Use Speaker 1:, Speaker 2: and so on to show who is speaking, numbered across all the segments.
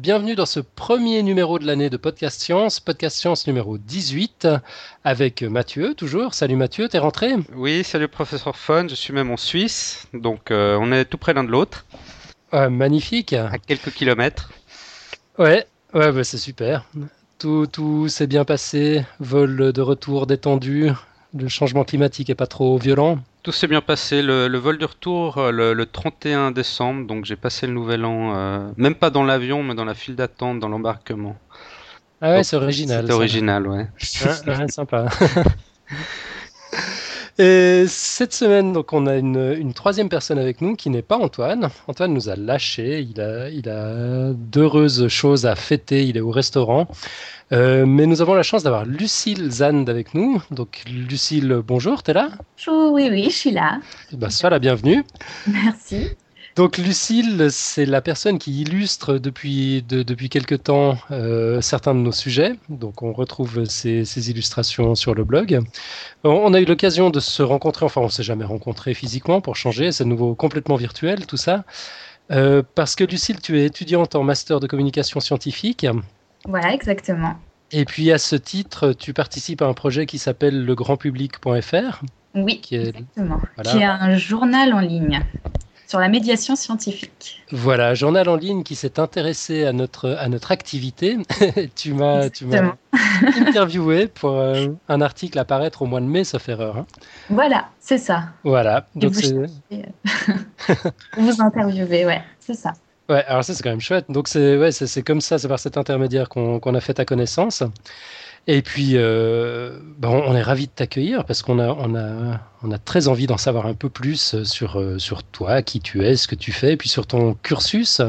Speaker 1: Bienvenue dans ce premier numéro de l'année de Podcast Science, Podcast Science numéro 18, avec Mathieu, toujours. Salut Mathieu, t'es rentré?
Speaker 2: Oui, salut professeur Fun, je suis même en Suisse, donc euh, on est tout près l'un de l'autre.
Speaker 1: magnifique.
Speaker 2: À quelques kilomètres.
Speaker 1: Ouais, ouais bah, c'est super. Tout, tout s'est bien passé, vol de retour détendu, le changement climatique est pas trop violent.
Speaker 2: Tout s'est bien passé. Le, vol de retour euh, le, 31 décembre, donc j'ai passé le nouvel an, euh, même pas dans l'avion, mais dans la file d'attente, dans l'embarquement.
Speaker 1: Ah ouais, c'est original.
Speaker 2: C'est original, ouais.
Speaker 1: ouais, sympa. Et cette semaine, donc, on a une, troisième personne avec nous qui n'est pas Antoine. Antoine nous a lâché. Il a, il a d'heureuses choses à fêter. Il est au restaurant. Euh, mais nous avons la chance d'avoir Lucille Zand avec nous. Donc, Lucille, bonjour, t'es là?
Speaker 3: Bonjour, oui, oui, je suis là.
Speaker 1: Eh ben, sois la bienvenue.
Speaker 3: Merci.
Speaker 1: Donc Lucille, c'est la personne qui illustre depuis, depuis quelque temps euh, certains de nos sujets. Donc on retrouve ces, illustrations sur le blog. On a eu l'occasion de se rencontrer, enfin on s'est jamais rencontré physiquement pour changer, c'est de nouveau complètement virtuel tout ça. Euh, parce que Lucille, tu es étudiante en master de communication scientifique.
Speaker 3: Voilà, exactement.
Speaker 1: Et puis à ce titre, tu participes à un projet qui s'appelle legrandpublic.fr.
Speaker 3: Oui, exactement. Qui est un journal en ligne sur la médiation scientifique.
Speaker 1: Voilà, journal en ligne qui s'est intéressé à notre, à notre activité. tu m'as interviewé pour euh, un article à paraître au mois de mai, sauf erreur. Hein.
Speaker 3: Voilà, c'est ça.
Speaker 1: Voilà.
Speaker 3: Donc vous, vous interviewez, ouais, c'est ça.
Speaker 1: Ouais, alors ça c'est quand même chouette. Donc c'est ouais, c'est comme ça, c'est par cet intermédiaire qu'on a fait ta connaissance. Et puis, euh, bah, on est ravis de t'accueillir parce qu'on a, on a, on a très envie d'en savoir un peu plus sur, euh, sur toi, qui tu es, ce que tu fais, et puis sur ton cursus.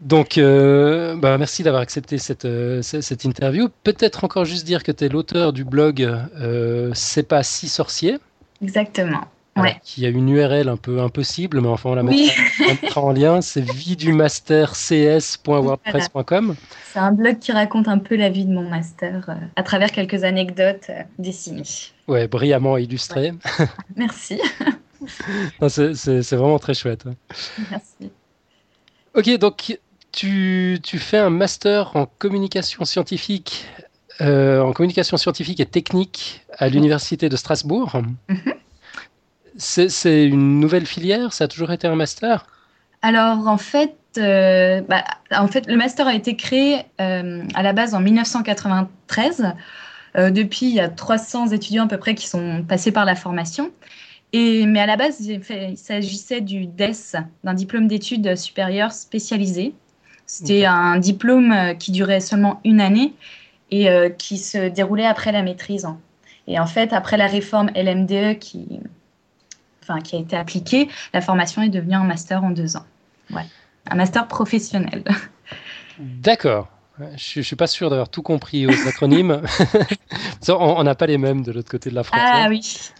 Speaker 1: Donc, euh, bah, merci d'avoir accepté cette, cette interview. Peut-être encore juste dire que tu es l'auteur du blog C'est pas si sorcier.
Speaker 3: Exactement
Speaker 1: qui a une URL un peu impossible, mais enfin on la mettra, en lien. C'est vidumastercs.wordpress.com.
Speaker 3: C'est un blog qui raconte un peu la vie de mon master euh, à travers quelques anecdotes euh, dessinées.
Speaker 1: Ouais, brillamment illustré.
Speaker 3: Merci.
Speaker 1: c'est vraiment très chouette.
Speaker 3: Merci.
Speaker 1: Ok, donc tu, tu, fais un master en communication scientifique, euh, en communication scientifique et technique à l'université de Strasbourg. Mm c'est une nouvelle filière? Ça a toujours été un master?
Speaker 3: Alors, en fait, euh, bah, en fait, le master a été créé euh, à la base en 1993. Euh, depuis, il y a 300 étudiants à peu près qui sont passés par la formation. Et, mais à la base, il s'agissait du DES, d'un diplôme d'études supérieures spécialisé. C'était un diplôme qui durait seulement une année et qui se déroulait après la maîtrise. Et en fait, après la réforme LMDE qui, qui a été appliquée, la formation est devenue un master en deux ans. Ouais. Un master professionnel.
Speaker 1: D'accord. Je ne suis pas sûr d'avoir tout compris aux acronymes. on n'a pas les mêmes de l'autre côté de la frontière.
Speaker 3: Ah oui.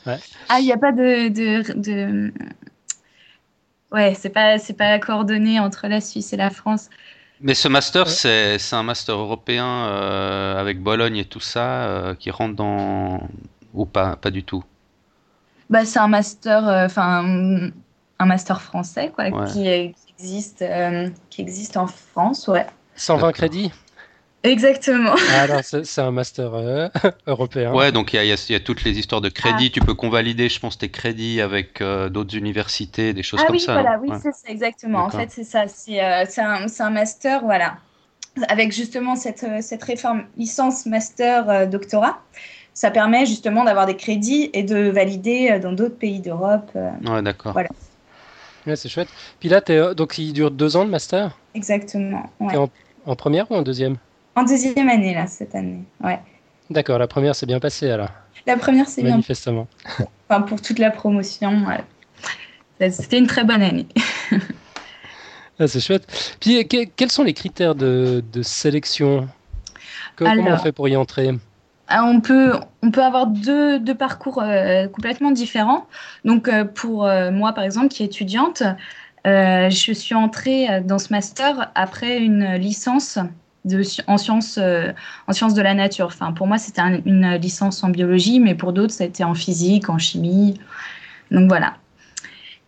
Speaker 3: Ah, il n'y a pas de. de, de... Ouais, c'est pas, c'est pas coordonné entre la Suisse et la France.
Speaker 2: Mais ce master, c'est, un master européen euh, avec Bologne et tout ça euh, qui rentre dans. Ou pas, pas du tout?
Speaker 3: Bah, c'est un master, euh, enfin un master français quoi, qui, existe, euh, qui existe en France, ouais.
Speaker 1: 120 crédits?
Speaker 3: Exactement.
Speaker 1: Ah, alors, c'est un master euh, européen.
Speaker 2: Ouais, donc il y, y, a toutes les histoires de crédits. Ah. Tu peux convalider, je pense, tes crédits avec d'autres universités, des choses
Speaker 3: ah,
Speaker 2: comme
Speaker 3: oui,
Speaker 2: ça.
Speaker 3: Voilà, oui, c'est ça, exactement. En fait, c'est ça. C'est un, un, master, voilà. Avec justement cette, cette réforme licence, master, doctorat ça permet justement d'avoir des crédits et de valider euh, dans d'autres pays d'Europe. Euh,
Speaker 2: ouais, d'accord.
Speaker 3: Voilà.
Speaker 1: Ouais, c'est chouette. Puis là, es, euh, donc il dure deux ans de master?
Speaker 3: Exactement. Ouais.
Speaker 1: En, en, première ou en deuxième?
Speaker 3: En deuxième année, là, cette année. Ouais.
Speaker 1: D'accord, la première s'est bien passée alors
Speaker 3: La première c'est bien.
Speaker 1: Manifestement.
Speaker 3: Enfin, pour toute la promotion, ouais. c'était une très bonne année.
Speaker 1: ah, c'est chouette. Puis quels sont les critères de, de sélection? Comment on fait pour y entrer?
Speaker 3: On peut, on peut avoir deux, deux parcours euh, complètement différents. Donc, euh, pour euh, moi, par exemple, qui est étudiante, je suis entrée dans ce master après une licence en, sciences, en sciences de la nature. Enfin, pour moi, c'était une licence en biologie, mais pour d'autres, c'était en physique, en chimie. Donc, voilà.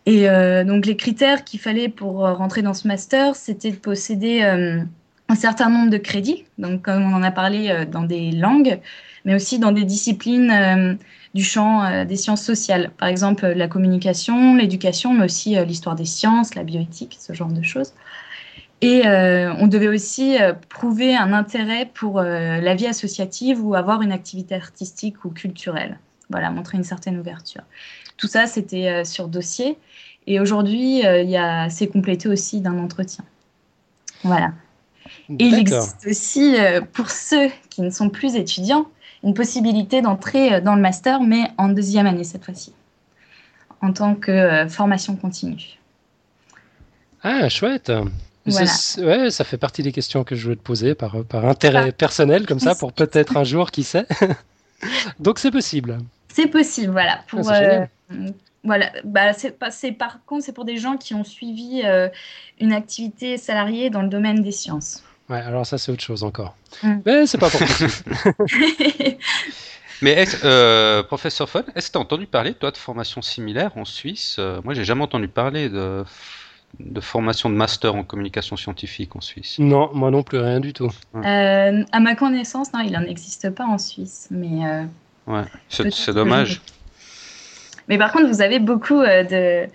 Speaker 3: Et donc les critères qu'il fallait pour rentrer dans ce master, c'était de posséder un certain nombre de crédits, donc comme on en a parlé dans des langues, mais aussi dans des disciplines du champ des sciences sociales, par exemple la communication, l'éducation, mais aussi l'histoire des sciences, la bioéthique, ce genre de choses. Et euh, on devait aussi euh, prouver un intérêt pour euh, la vie associative ou avoir une activité artistique ou culturelle. Voilà, montrer une certaine ouverture. Tout ça, c'était sur dossier. Et aujourd'hui, c'est complété aussi d'un entretien. Voilà. Et il existe aussi, pour ceux qui ne sont plus étudiants, une possibilité d'entrer dans le master, mais en deuxième année cette fois-ci, en tant que formation continue.
Speaker 1: Ah, chouette. Ouais, ça fait partie des questions que je voulais te poser par, par intérêt ah. personnel, comme ça, pour peut-être un jour, qui sait. Donc c'est possible.
Speaker 3: C'est possible, voilà. Pour, ah, euh, voilà. Bah, c'est, par contre, c'est pour des gens qui ont suivi euh, une activité salariée dans le domaine des sciences.
Speaker 1: Ouais, alors ça, c'est autre chose encore. Mm. Mais c'est pas pour
Speaker 2: Mais euh, professeur Fon, est-ce que tu as entendu parler, toi, de formation similaire en Suisse? Moi, j'ai jamais entendu parler de de formation de master en communication scientifique en Suisse
Speaker 1: Non, moi non plus, rien du tout.
Speaker 3: Euh, à ma connaissance, non, il n'en existe pas en Suisse. Mais, euh,
Speaker 2: ouais, c'est dommage.
Speaker 3: Mais par contre, vous avez beaucoup euh, de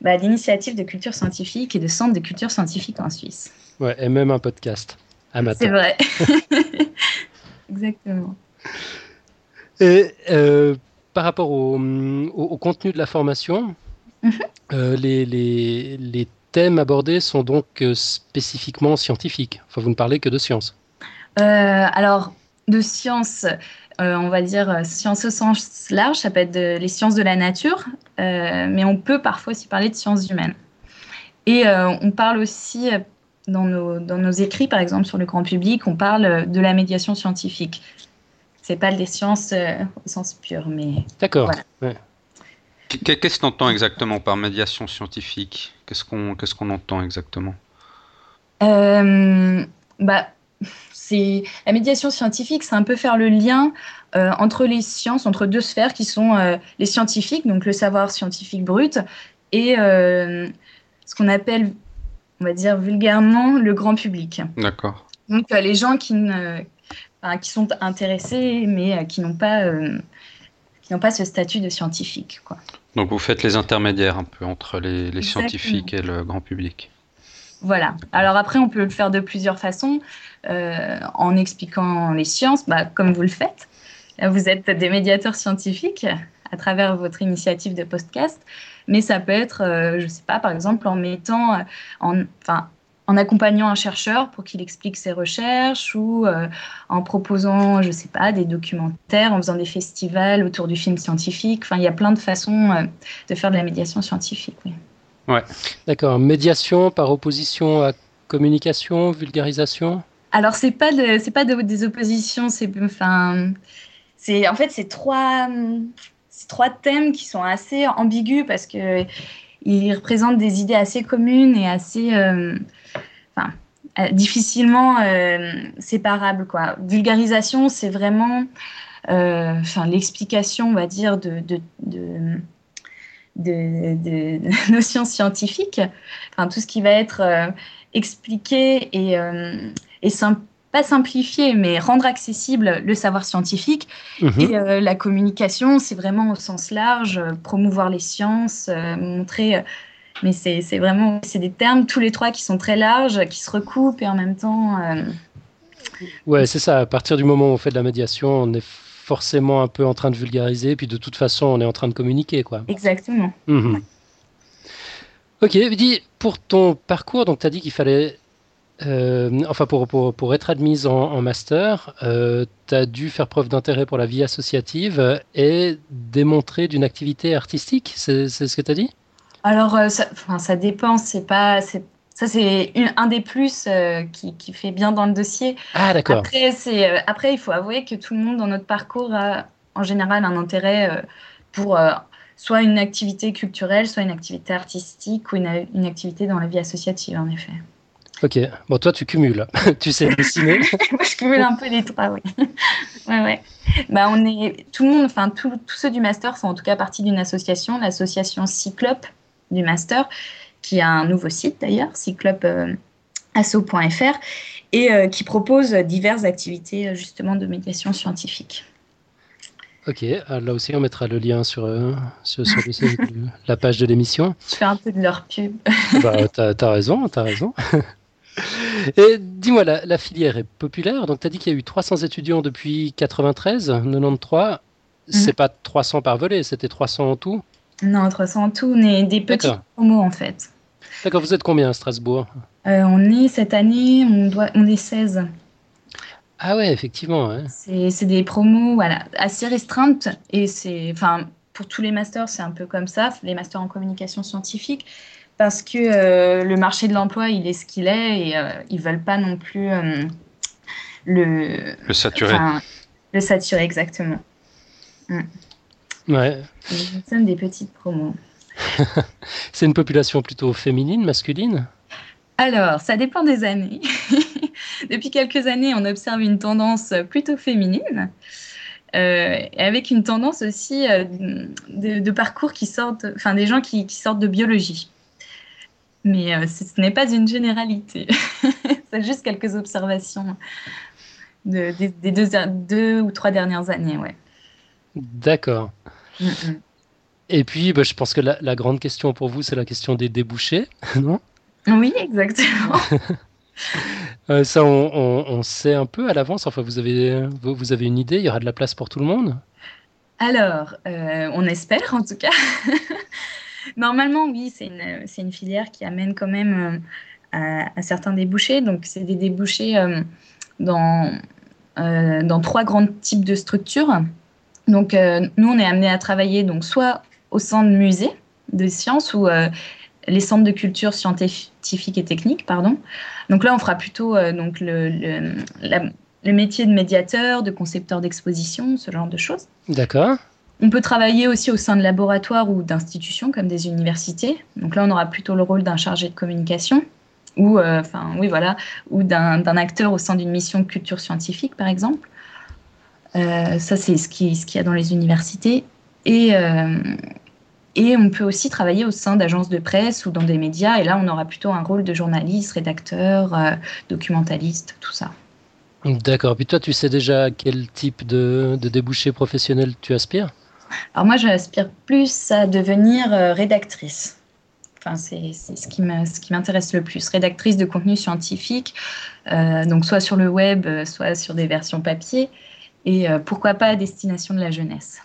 Speaker 3: bah, d'initiatives de culture scientifique et de centres de culture scientifique en Suisse.
Speaker 1: Ouais, et même un podcast amateur.
Speaker 3: C'est vrai. Exactement.
Speaker 1: Et par rapport au, au, contenu de la formation, Mhm. Euh, les, les, les, thèmes abordés sont donc euh, spécifiquement scientifiques. Enfin, vous ne parlez que de sciences.
Speaker 3: Euh, alors, de sciences, on va dire sciences au sens large, ça peut être les sciences de la nature, mais on peut parfois aussi parler de sciences humaines. Et on parle aussi dans nos, dans nos, écrits, par exemple, sur le grand public, on parle de la médiation scientifique. C'est pas des sciences au sens pur, mais.
Speaker 1: D'accord. Ouais.
Speaker 2: Qu'est-ce qu'on entend exactement par médiation scientifique? Qu'est-ce qu'on qu'est-ce qu'on entend exactement?
Speaker 3: Euh, bah, c'est la médiation scientifique, c'est un peu faire le lien euh, entre les sciences, entre deux sphères qui sont euh, les scientifiques, donc le savoir scientifique brut, et ce qu'on appelle, on va dire vulgairement, le grand public.
Speaker 2: D'accord.
Speaker 3: Donc les gens qui, ne, qui sont intéressés, mais qui n'ont pas qui n'ont pas ce statut de scientifique. Quoi.
Speaker 2: Donc vous faites les intermédiaires un peu entre les, scientifiques et le grand public.
Speaker 3: Voilà. Alors après, on peut le faire de plusieurs façons, euh, en expliquant les sciences, bah, comme vous le faites. Vous êtes des médiateurs scientifiques à travers votre initiative de podcast, mais ça peut être, euh, je ne sais pas, par exemple, en mettant, en, enfin, en accompagnant un chercheur pour qu'il explique ses recherches ou euh, en proposant, je ne sais pas, des documentaires, en faisant des festivals autour du film scientifique. Enfin, il y a plein de façons euh, de faire de la médiation scientifique. Oui.
Speaker 1: Ouais. D'accord. Médiation par opposition à communication, vulgarisation?
Speaker 3: Alors c'est pas de, c'est pas des oppositions, c'est enfin, c'est en fait c'est trois, trois thèmes qui sont assez ambigus parce que ils représentent des idées assez communes et assez euh, euh, difficilement euh, séparable. Quoi. Vulgarisation, c'est vraiment euh, l'explication, on va dire, de, de, de, de, notions scientifiques. Enfin, tout ce qui va être expliqué et, et pas simplifier, mais rendre accessible le savoir scientifique. Mhm. Et la communication, c'est vraiment au sens large, promouvoir les sciences, montrer mais c'est vraiment c'est des termes tous les trois qui sont très larges, qui se recoupent et en même temps. Euh,
Speaker 1: ouais, c'est ça. À partir du moment où on fait de la médiation, on est forcément un peu en train de vulgariser, puis de toute façon, on est en train de communiquer, quoi.
Speaker 3: Exactement.
Speaker 1: Mhm. Ok, dis, pour ton parcours, donc tu as dit qu'il fallait, euh, enfin pour, pour, pour, être admise en, master, euh, tu as dû faire preuve d'intérêt pour la vie associative et démontrer d'une activité artistique, c'est ce que tu as dit?
Speaker 3: Alors, euh, ça, ça dépend. C'est pas, ça, c'est un des plus euh, qui, qui, fait bien dans le dossier.
Speaker 1: Ah, d'accord.
Speaker 3: Après, après, il faut avouer que tout le monde dans notre parcours a en général un intérêt pour soit une activité culturelle, soit une activité artistique ou une, une, activité dans la vie associative, en effet.
Speaker 1: Ok. Bon, toi, tu cumules. tu sais dessiner.
Speaker 3: Moi, je cumule un peu les trois, oui. ouais, ouais. Bah, on est tout le monde, enfin tous ceux du master sont en tout cas partie d'une association, l'association Cyclope, du master, qui a un nouveau site d'ailleurs, cyclopeasso.fr, et qui propose diverses activités justement de médiation scientifique.
Speaker 1: Ok, ah, là aussi on mettra le lien sur, sur, la page de l'émission.
Speaker 3: Je fais un peu de leur pub.
Speaker 1: bah, t'as as raison, t'as raison. Et dis-moi, la, filière est populaire. Donc, tu as dit qu'il y a eu 300 étudiants depuis 93, 93. C'est pas 300 par volet, c'était 300 en tout?
Speaker 3: Non, 300 en tout. Est des petits promos en fait.
Speaker 1: D'accord, vous êtes combien à Strasbourg?
Speaker 3: Euh, On est cette année, on, doit, on est 16.
Speaker 1: Ah ouais, effectivement.
Speaker 3: C'est des promos voilà, assez restreintes et c'est, enfin, pour tous les masters, c'est un peu comme ça, les masters en communication scientifique parce que euh, le marché de l'emploi, il est ce qu'il est et euh, ils veulent pas non plus euh, le...
Speaker 2: Le saturer.
Speaker 3: le saturer, exactement.
Speaker 1: Mm. Ouais.
Speaker 3: Nous sommes des petites promos.
Speaker 1: C'est une population plutôt féminine, masculine?
Speaker 3: Alors, ça dépend des années. Depuis quelques années, on observe une tendance plutôt féminine. avec une tendance aussi de, parcours qui sortent, enfin des gens qui sortent de biologie mais euh, ce, n'est pas une généralité. C'est juste quelques observations des deux, ou trois dernières années. Ouais.
Speaker 1: D'accord. Mm, mm. Et puis, bah, je pense que la, grande question pour vous, c'est la question des débouchés, non?
Speaker 3: Oui, exactement.
Speaker 1: Euh, ça, on, sait un peu à l'avance. Enfin, vous avez, vous avez une idée? Il y aura de la place pour tout le monde?
Speaker 3: Alors, euh, on espère en tout cas. Normalement, oui, c'est une, filière qui amène quand même euh, à, certains débouchés. Donc, c'est des débouchés euh, dans, euh, trois grands types de structures. Donc, nous, on est amené à travailler donc, soit au sein de musées de sciences ou les centres de culture scientifique et technique, pardon. Donc là, on fera plutôt donc le métier de médiateur, de concepteur d'exposition, ce genre de choses.
Speaker 1: D'accord.
Speaker 3: On peut travailler aussi au sein de laboratoires ou d'institutions comme des universités. Donc là, on aura plutôt le rôle d'un chargé de communication ou, euh, enfin, oui, voilà, ou d'un acteur au sein d'une mission culture scientifique, par exemple. Euh, ça, c'est ce qu'il y a dans les universités. Et, euh, et on peut aussi travailler au sein d'agences de presse ou dans des médias. Et là, on aura plutôt un rôle de journaliste, rédacteur, documentaliste, tout ça.
Speaker 1: D'accord. Puis toi, tu sais déjà quel type de, de débouché professionnel tu aspires?
Speaker 3: Alors moi, j'aspire plus à devenir euh, rédactrice. Enfin, c'est ce qui m'intéresse le plus. Rédactrice de contenu scientifique, euh, donc soit sur le web, euh, soit sur des versions papier, et pourquoi pas à destination de la jeunesse.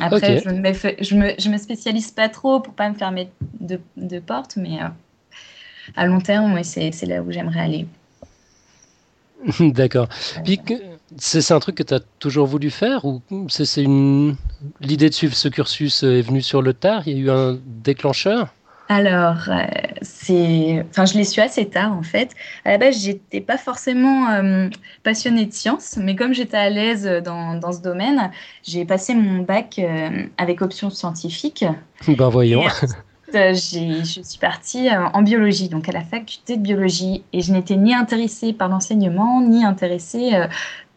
Speaker 3: Après, je, me, je, me, je, me, spécialise pas trop pour pas me fermer de, de porte, mais à long terme, c'est là où j'aimerais aller.
Speaker 1: D'accord. Puis c'est un truc que tu as toujours voulu faire ou c'est une l'idée de suivre ce cursus est venue sur le tard? Il y a eu un déclencheur?
Speaker 3: Alors, euh, c'est, enfin, je l'ai su assez tard en fait. À la base, j'étais pas forcément euh, passionnée de sciences, mais comme j'étais à l'aise dans, dans, ce domaine, j'ai passé mon bac euh, avec option scientifique.
Speaker 1: Ben voyons.
Speaker 3: Euh, je suis partie euh, en biologie, donc à la faculté de biologie, et je n'étais ni intéressée par l'enseignement, ni intéressée euh,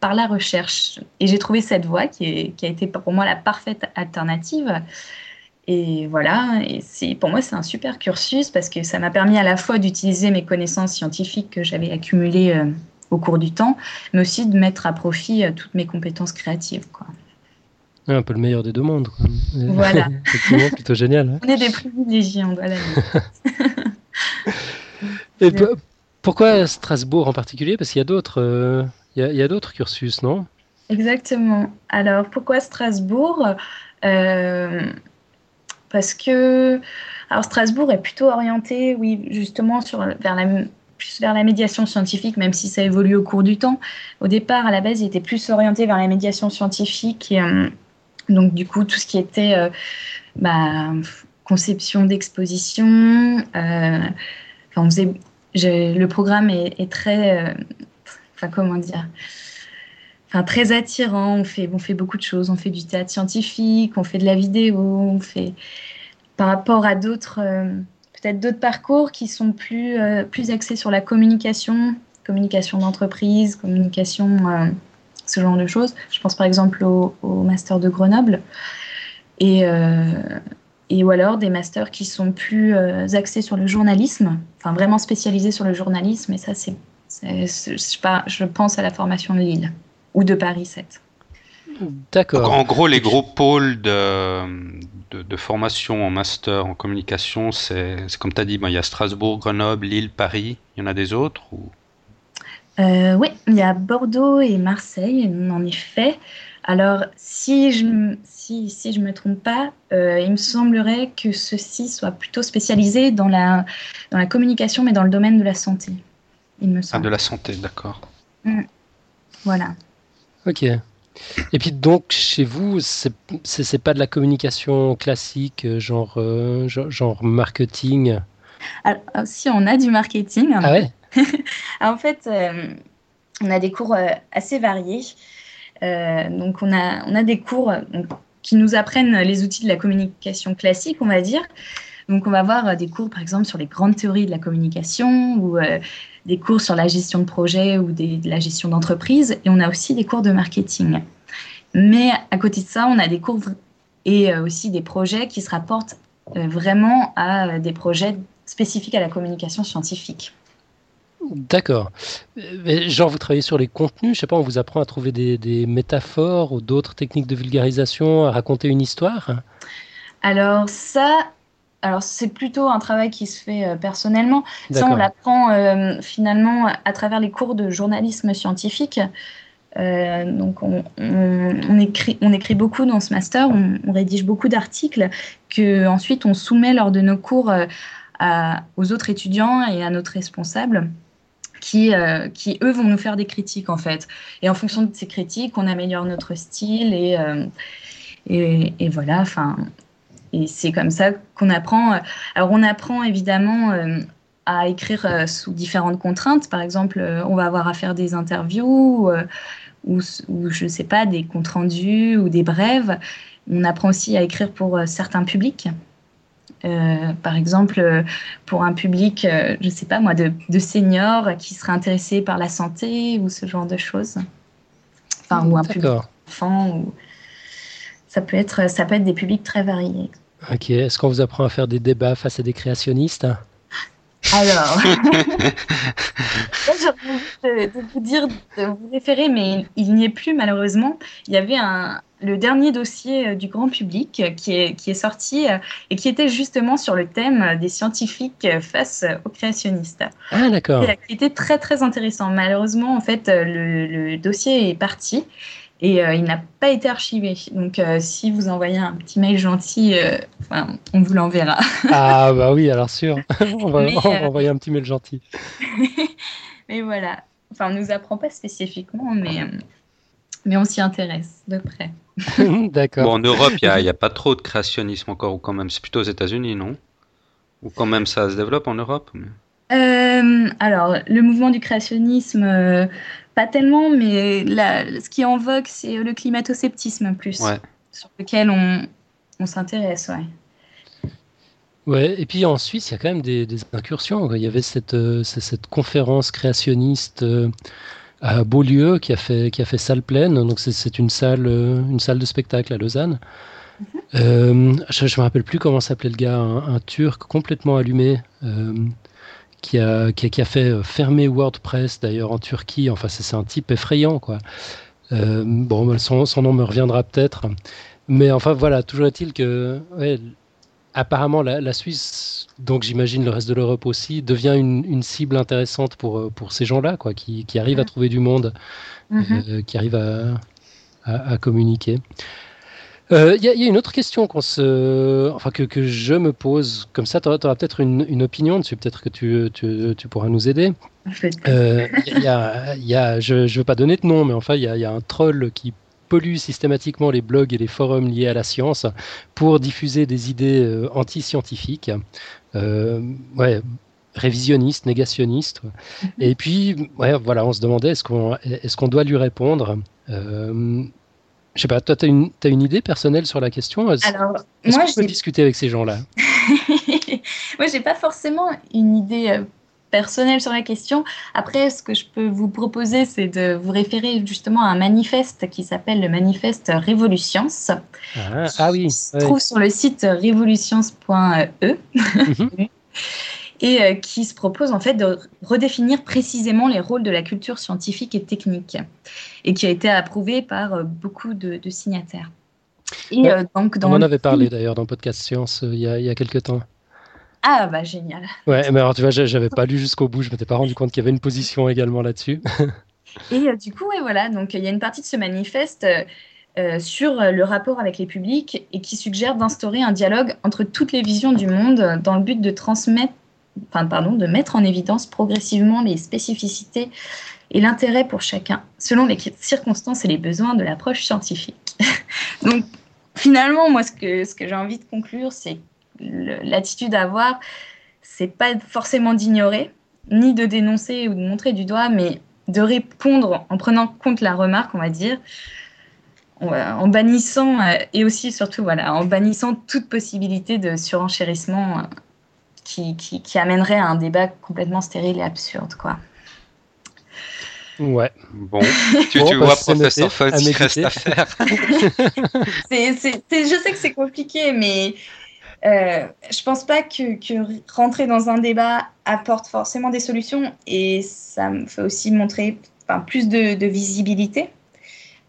Speaker 3: par la recherche. Et j'ai trouvé cette voie qui, a été pour moi la parfaite alternative. Et voilà, et pour moi c'est un super cursus parce que ça m'a permis à la fois d'utiliser mes connaissances scientifiques que j'avais accumulées au cours du temps, mais aussi de mettre à profit toutes mes compétences créatives.
Speaker 1: Un peu le meilleur des deux mondes.
Speaker 3: Voilà.
Speaker 1: Effectivement, plutôt génial. Hein.
Speaker 3: On est des privilégiés, on doit
Speaker 1: Et pourquoi Strasbourg en particulier? Parce qu'il y a d'autres, euh, il, y a, d'autres cursus, non?
Speaker 3: Exactement. Alors pourquoi Strasbourg? Euh, Parce que alors Strasbourg est plutôt orienté, oui, justement sur vers la plus vers la médiation scientifique, même si ça évolue au cours du temps. Au départ, à la base, il était plus orienté vers la médiation scientifique et, euh, donc, du coup, tout ce qui était euh, bah, conception d'exposition, euh, enfin, le programme est, très, euh, enfin, comment dire, enfin, très attirant. On fait, on fait beaucoup de choses. On fait du théâtre scientifique, on fait de la vidéo, on fait par rapport à d'autres, peut-être d'autres parcours qui sont plus, plus axés sur la communication, communication d'entreprise, communication ce genre de choses. Je pense par exemple au, Master de Grenoble. Et, euh, et ou alors des masters qui sont plus axés sur le journalisme, enfin vraiment spécialisés sur le journalisme. Et ça, c'est, je pense à la formation de Lille ou de Paris 7.
Speaker 2: D'accord. En gros, les gros pôles de, de, formation en master en communication, c'est comme tu as dit, il y a Strasbourg, Grenoble, Lille, Paris. Il y en a des autres ou...
Speaker 3: Euh, oui, il y a Bordeaux et Marseille, en effet. Alors, si je ne si, si je me trompe pas, euh, il me semblerait que ceci soit plutôt spécialisé dans la, dans la communication, mais dans le domaine de la santé. Il me semble.
Speaker 2: Ah, de la santé, d'accord.
Speaker 3: Mm. Voilà.
Speaker 1: Ok. Et puis donc chez vous, c'est pas de la communication classique, euh, genre, genre, marketing?
Speaker 3: Alors, Si on a du marketing.
Speaker 1: Ah ouais?
Speaker 3: En fait, on a des cours assez variés. Euh, donc on a, on a des cours qui nous apprennent les outils de la communication classique, on va dire. Donc on va avoir des cours par exemple sur les grandes théories de la communication ou euh, des cours sur la gestion de projet ou de la gestion d'entreprise. Et on a aussi des cours de marketing. Mais à côté de ça, on a des cours et euh, aussi des projets qui se rapportent vraiment à des projets spécifiques à la communication scientifique.
Speaker 1: D'accord. Genre, vous travaillez sur les contenus, je sais pas, on vous apprend à trouver des, métaphores ou d'autres techniques de vulgarisation, à raconter une histoire?
Speaker 3: Alors, ça, alors c'est plutôt un travail qui se fait euh, personnellement. Ça, on l'apprend euh, finalement à travers les cours de journalisme scientifique. Euh, donc, on, écrit, on écrit beaucoup dans ce master, on, rédige beaucoup d'articles que ensuite on soumet lors de nos cours aux autres étudiants et à notre responsable qui, euh, qui, eux, vont nous faire des critiques, en fait. Et en fonction de ces critiques, on améliore notre style et, euh, et, voilà, enfin, et c'est comme ça qu'on apprend. Alors, on apprend évidemment euh, à écrire sous différentes contraintes. Par exemple, on va avoir à faire des interviews ou, ou, je ne sais pas, des comptes rendus ou des brèves. On apprend aussi à écrire pour certains publics. Euh, par exemple, euh, pour un public, euh, je ne sais pas moi, de, seniors qui seraient intéressés par la santé ou ce genre de choses. Enfin, ou un public enfant. Ou... Ça, peut être, ça peut être des publics très variés.
Speaker 1: Ok. Est-ce qu'on vous apprend à faire des débats face à des créationnistes?
Speaker 3: Alors, j'ai envie de, vous dire, de vous référer, mais il n'y est plus malheureusement. Il y avait un, le dernier dossier euh, du grand public qui est, qui est sorti euh, et qui était justement sur le thème des scientifiques face aux créationnistes.
Speaker 1: Ah, d'accord.
Speaker 3: Qui était très, très intéressant. Malheureusement, en fait, le, le dossier est parti et euh, il n'a pas été archivé. Donc, euh, si vous envoyez un petit mail gentil, euh, on vous l'enverra.
Speaker 1: ah, bah oui, alors sûr. on, va, envoyer un petit mail gentil.
Speaker 3: mais voilà. Enfin, on ne nous apprend pas spécifiquement, mais, mais on s'y intéresse de près.
Speaker 1: D'accord.
Speaker 2: Bon, en Europe, il n'y a, a, pas trop de créationnisme encore, ou quand même, c'est plutôt aux États-Unis, non? Ou quand même ça se développe en Europe
Speaker 3: alors, le mouvement du créationnisme, pas tellement, mais ce qui est en vogue, c'est le climato-sceptisme plus, sur lequel on, on s'intéresse. Ouais.
Speaker 1: Ouais, et puis en Suisse, il y a quand même des, incursions. Il y avait cette, euh, cette conférence créationniste euh, à Beaulieu qui a fait, qui a fait salle pleine. Donc c'est une salle, euh, une salle de spectacle à Lausanne. Mhm. je ne me rappelle plus comment s'appelait le gars, un, Turc complètement allumé qui a, qui, a, fait euh, fermer WordPress d'ailleurs en Turquie. Enfin, c'est un type effrayant, quoi. Euh, bon, son, son, nom me reviendra peut-être. Mais enfin, voilà, toujours est-il que, apparemment, la, Suisse, donc j'imagine le reste de l'Europe aussi, devient une, une, cible intéressante pour, euh, pour ces gens-là, quoi, qui, qui arrivent à trouver du monde, mm-hmm. qui arrivent à, à, à communiquer. Il euh, y, a une autre question qu'on se, enfin que, que, je me pose. Comme ça, tu auras, peut-être une, une, opinion dessus. Peut-être que tu, tu, tu, pourras nous aider. Euh, y a, y a, je ne veux pas donner de nom, mais enfin, il y a, un troll qui pollue systématiquement les blogs et les forums liés à la science pour diffuser des idées euh, anti-scientifiques. Euh, ouais, révisionniste, négationniste. Mm-hmm. Et puis, ouais, voilà, on se demandait est-ce qu'on est qu'on doit lui répondre? Euh, je sais pas, toi, tu as, as, une idée personnelle sur la question?
Speaker 3: Alors,
Speaker 1: Est-ce qu'on peut discuter avec ces gens-là?
Speaker 3: Moi, j'ai pas forcément une idée euh, personnel sur la question. Après, ce que je peux vous proposer, c'est de vous référer justement à un manifeste qui s'appelle le manifeste Révolutions.
Speaker 1: Ah, ah oui.
Speaker 3: Se trouve sur le site révolutions.e. Mhm. et euh, qui se propose en fait de redéfinir précisément les rôles de la culture scientifique et technique, et qui a été approuvé par euh, beaucoup de, signataires.
Speaker 1: Et, euh, donc, dans on en avait parlé d'ailleurs dans Podcast Science il y, a, il y a quelques temps.
Speaker 3: Ah bah génial.
Speaker 1: Ouais, mais alors tu vois, j'avais pas lu jusqu'au bout, je m'étais pas rendu compte qu'il y avait une position également là-dessus.
Speaker 3: et du coup, ouais, voilà, donc il y a une partie de ce manifeste sur le rapport avec les publics et qui suggère d'instaurer un dialogue entre toutes les visions du monde dans le but de transmettre enfin, pardon, de mettre en évidence progressivement les spécificités et l'intérêt pour chacun, selon les circonstances et les besoins de l'approche scientifique. Donc, finalement, moi, ce que, ce que j'ai envie de conclure, c'est l'attitude à avoir, c'est pas forcément d'ignorer, ni de dénoncer ou de montrer du doigt, mais de répondre en prenant compte la remarque, on va dire, en bannissant euh, et aussi surtout voilà en bannissant toute possibilité de surenchérissement euh, qui, qui, amènerait à un débat complètement stérile et absurde, quoi.
Speaker 1: Ouais.
Speaker 2: Bon, tu, tu bah, vois, professeur Fox, il reste à faire.
Speaker 3: je sais que c'est compliqué, mais euh, je pense pas que, que, rentrer dans un débat apporte forcément des solutions et ça me fait aussi montrer enfin, plus de, de, visibilité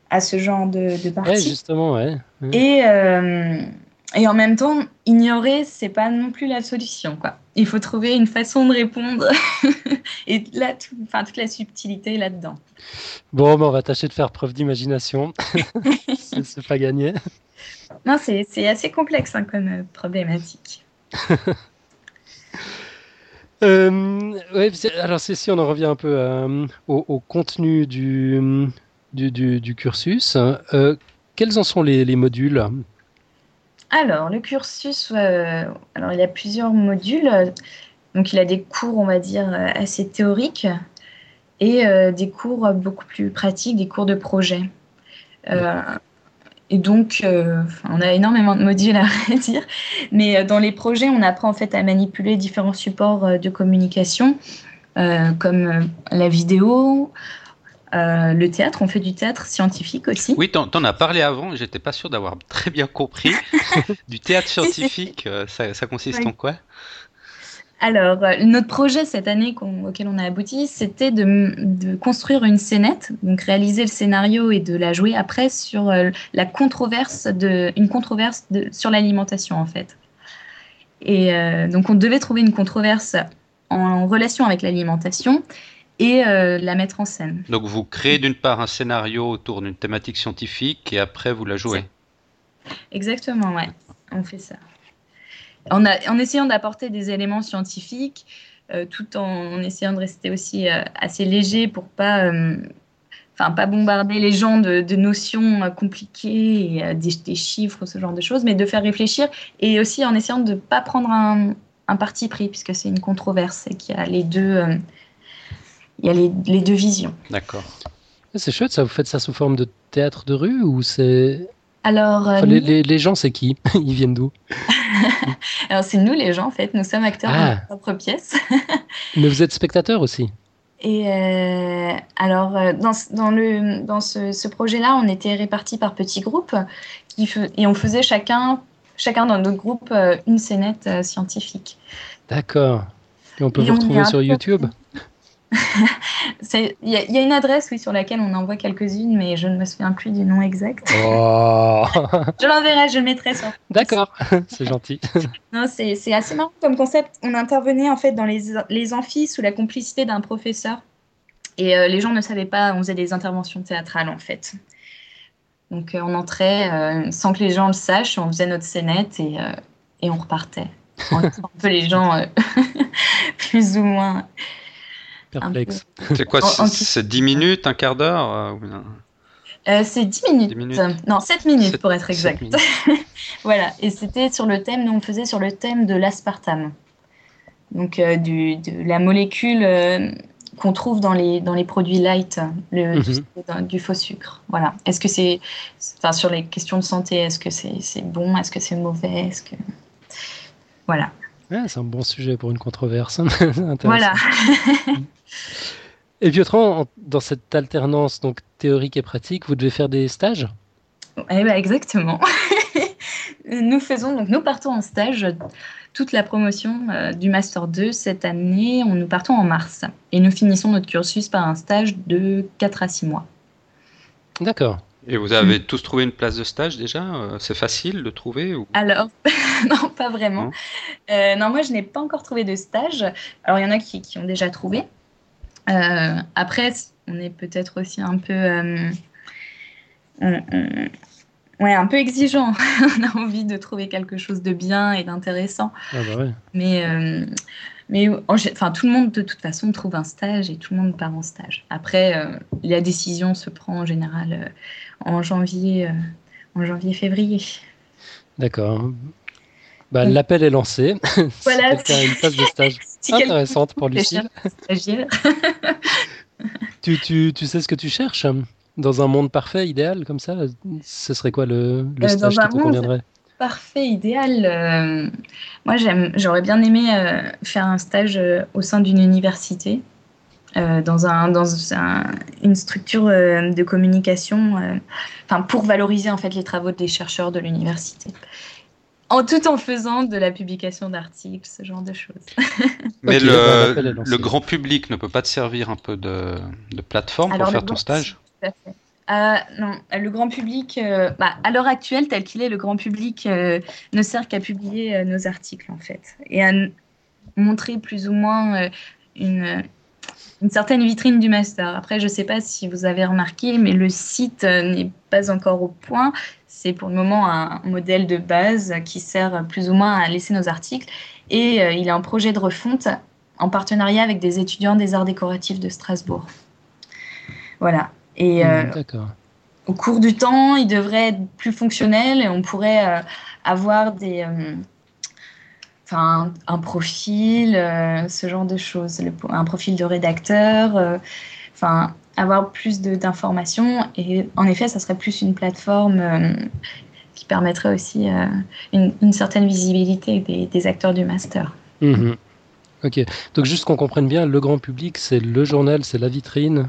Speaker 3: à ce genre de, de parti.
Speaker 1: Ouais, justement, ouais.
Speaker 3: Et, euh, et en même temps, ignorer, c'est pas non plus la solution. Quoi. Il faut trouver une façon de répondre. et là, enfin, toute la subtilité là-dedans.
Speaker 1: Bon, ben, on va tâcher de faire preuve d'imagination. c'est pas gagné.
Speaker 3: Non, c'est assez complexe hein, comme euh, problématique.
Speaker 1: euh, ouais, alors, si on en revient un peu euh, au, contenu du, du, du, cursus, euh, quels en sont les, les modules?
Speaker 3: Alors, le cursus, alors il y a plusieurs modules. Donc, il a des cours, on va dire, assez théoriques et des cours beaucoup plus pratiques, des cours de projet. Et donc, on a énormément de modules à dire. Mais dans les projets, on apprend en fait à manipuler différents supports de communication, comme la vidéo, euh, le théâtre, on fait du théâtre scientifique aussi.
Speaker 2: Oui, t'en, en as parlé avant, j'étais pas sûr d'avoir très bien compris. du théâtre scientifique, euh, ça, consiste en quoi?
Speaker 3: Alors, euh, notre projet cette année auquel on a abouti, c'était de, construire une scénette, donc réaliser le scénario et de la jouer après sur la controverse de, une controverse sur l'alimentation en fait. Et donc, on devait trouver une controverse en relation avec l'alimentation et euh, la mettre en scène.
Speaker 2: Donc vous créez d'une part un scénario autour d'une thématique scientifique et après vous la jouez.
Speaker 3: Exactement, ouais. On fait ça. En, en essayant d'apporter des éléments scientifiques, euh, tout en, essayant de rester aussi euh, assez léger pour pas, enfin pas bombarder les gens de, notions compliquées, et, des, des, chiffres, ce genre de choses, mais de faire réfléchir et aussi en essayant de ne pas prendre un, un parti pris puisque c'est une controverse et qu'il y a les deux il y a les, deux visions.
Speaker 2: D'accord.
Speaker 1: C'est chouette, ça. Vous faites ça sous forme de théâtre de rue ou c'est
Speaker 3: alors, euh,
Speaker 1: les, gens, c'est qui Ils viennent d'où
Speaker 3: Alors, c'est nous les gens, en fait. Nous sommes acteurs de ah. notre propre pièce.
Speaker 1: Mais vous êtes spectateurs aussi
Speaker 3: Et euh, alors, euh, dans, dans, le, dans ce, projet-là, on était répartis par petits groupes qui et on faisait chacun, chacun dans notre groupe une scénette scientifique.
Speaker 1: D'accord. Et on peut vous retrouver sur YouTube?
Speaker 3: Il y, a une adresse oui, sur laquelle on envoie quelques-unes, mais je ne me souviens plus du nom exact.
Speaker 1: Oh.
Speaker 3: je l'enverrai, je le mettrai sur.
Speaker 1: D'accord, c'est gentil.
Speaker 3: non, c'est assez marrant comme concept. On intervenait en fait dans les, les amphis sous la complicité d'un professeur. Et euh, les gens ne savaient pas, on faisait des interventions théâtrales en fait. Donc euh, on entrait euh, sans que les gens le sachent, on faisait notre scénette et, et on repartait. un peu les gens plus ou moins
Speaker 1: Perplexe.
Speaker 2: C'est quoi C'est 10 minutes, un quart d'heure euh,
Speaker 3: euh, C'est 10 minutes. Non, 7 minutes pour être exact. voilà, et c'était sur le thème, nous on faisait sur le thème de l'aspartame. Donc euh, du, de la molécule qu'on trouve dans les, dans les produits light, le, mhm. du, faux sucre. Voilà. Est-ce que c'est. Enfin, sur les questions de santé, est-ce que c'est bon Est-ce que c'est mauvais Est-ce que. Voilà.
Speaker 1: C'est un bon sujet pour une controverse.
Speaker 3: voilà.
Speaker 1: et puis autrement, dans cette alternance donc théorique et pratique, vous devez faire des stages?
Speaker 3: Eh ben, Exactement. nous faisons, donc nous partons en stage toute la promotion euh, du Master 2 cette année. On, nous partons en mars et nous finissons notre cursus par un stage de 4 à 6 mois.
Speaker 1: D'accord.
Speaker 2: Et vous avez mm. tous trouvé une place de stage déjà euh, C'est facile de trouver ou...
Speaker 3: Alors, non, pas vraiment. Euh, non, moi, je n'ai pas encore trouvé de stage. Alors, il y en a qui, qui ont déjà trouvé. après, on est peut-être aussi un peu ouais, un peu exigeant. on a envie de trouver quelque chose de bien et d'intéressant.
Speaker 1: Ah bah
Speaker 3: mais, euh, mais enfin, tout le monde, de toute façon, trouve un stage et tout le monde part en stage. Après, euh, la décision se prend en général euh, en janvier, en janvier-février.
Speaker 1: D'accord. Bah, L'appel est lancé.
Speaker 3: Voilà.
Speaker 1: c'est une place de stage intéressante pour Lucille. tu, tu, tu sais ce que tu cherches dans un monde parfait, idéal, comme ça, ce serait quoi le, le euh, stage qui te conviendrait?
Speaker 3: Parfait, idéal. Euh, moi, j'aurais bien aimé euh, faire un stage au sein d'une université, dans, un, dans une structure de communication, enfin pour valoriser en fait les travaux des chercheurs de l'université. En tout en faisant de la publication d'articles, ce genre de choses.
Speaker 2: Mais le, le, grand public ne peut pas te servir un peu de, de plateforme pour faire ton stage?
Speaker 3: euh, non, le grand public, euh, bah, à l'heure actuelle, tel qu'il est, le grand public euh, ne sert qu'à publier nos articles, en fait, et à montrer plus ou moins une, une, certaine vitrine du master. Après, je ne sais pas si vous avez remarqué, mais le site n'est pas encore au point. C'est pour le moment un modèle de base qui sert plus ou moins à laisser nos articles, et il est en projet de refonte en partenariat avec des étudiants des arts décoratifs de Strasbourg. Voilà. Et euh, au cours du temps, il devrait être plus fonctionnel et on pourrait euh, avoir des, euh, enfin, un profil, ce genre de choses, un profil de rédacteur, enfin, avoir plus d'informations. Et en effet, ça serait plus une plateforme qui permettrait aussi une, certaine visibilité des, acteurs du master.
Speaker 1: Mhm. Ok, donc juste qu'on comprenne bien, le grand public, c'est le journal, c'est la vitrine,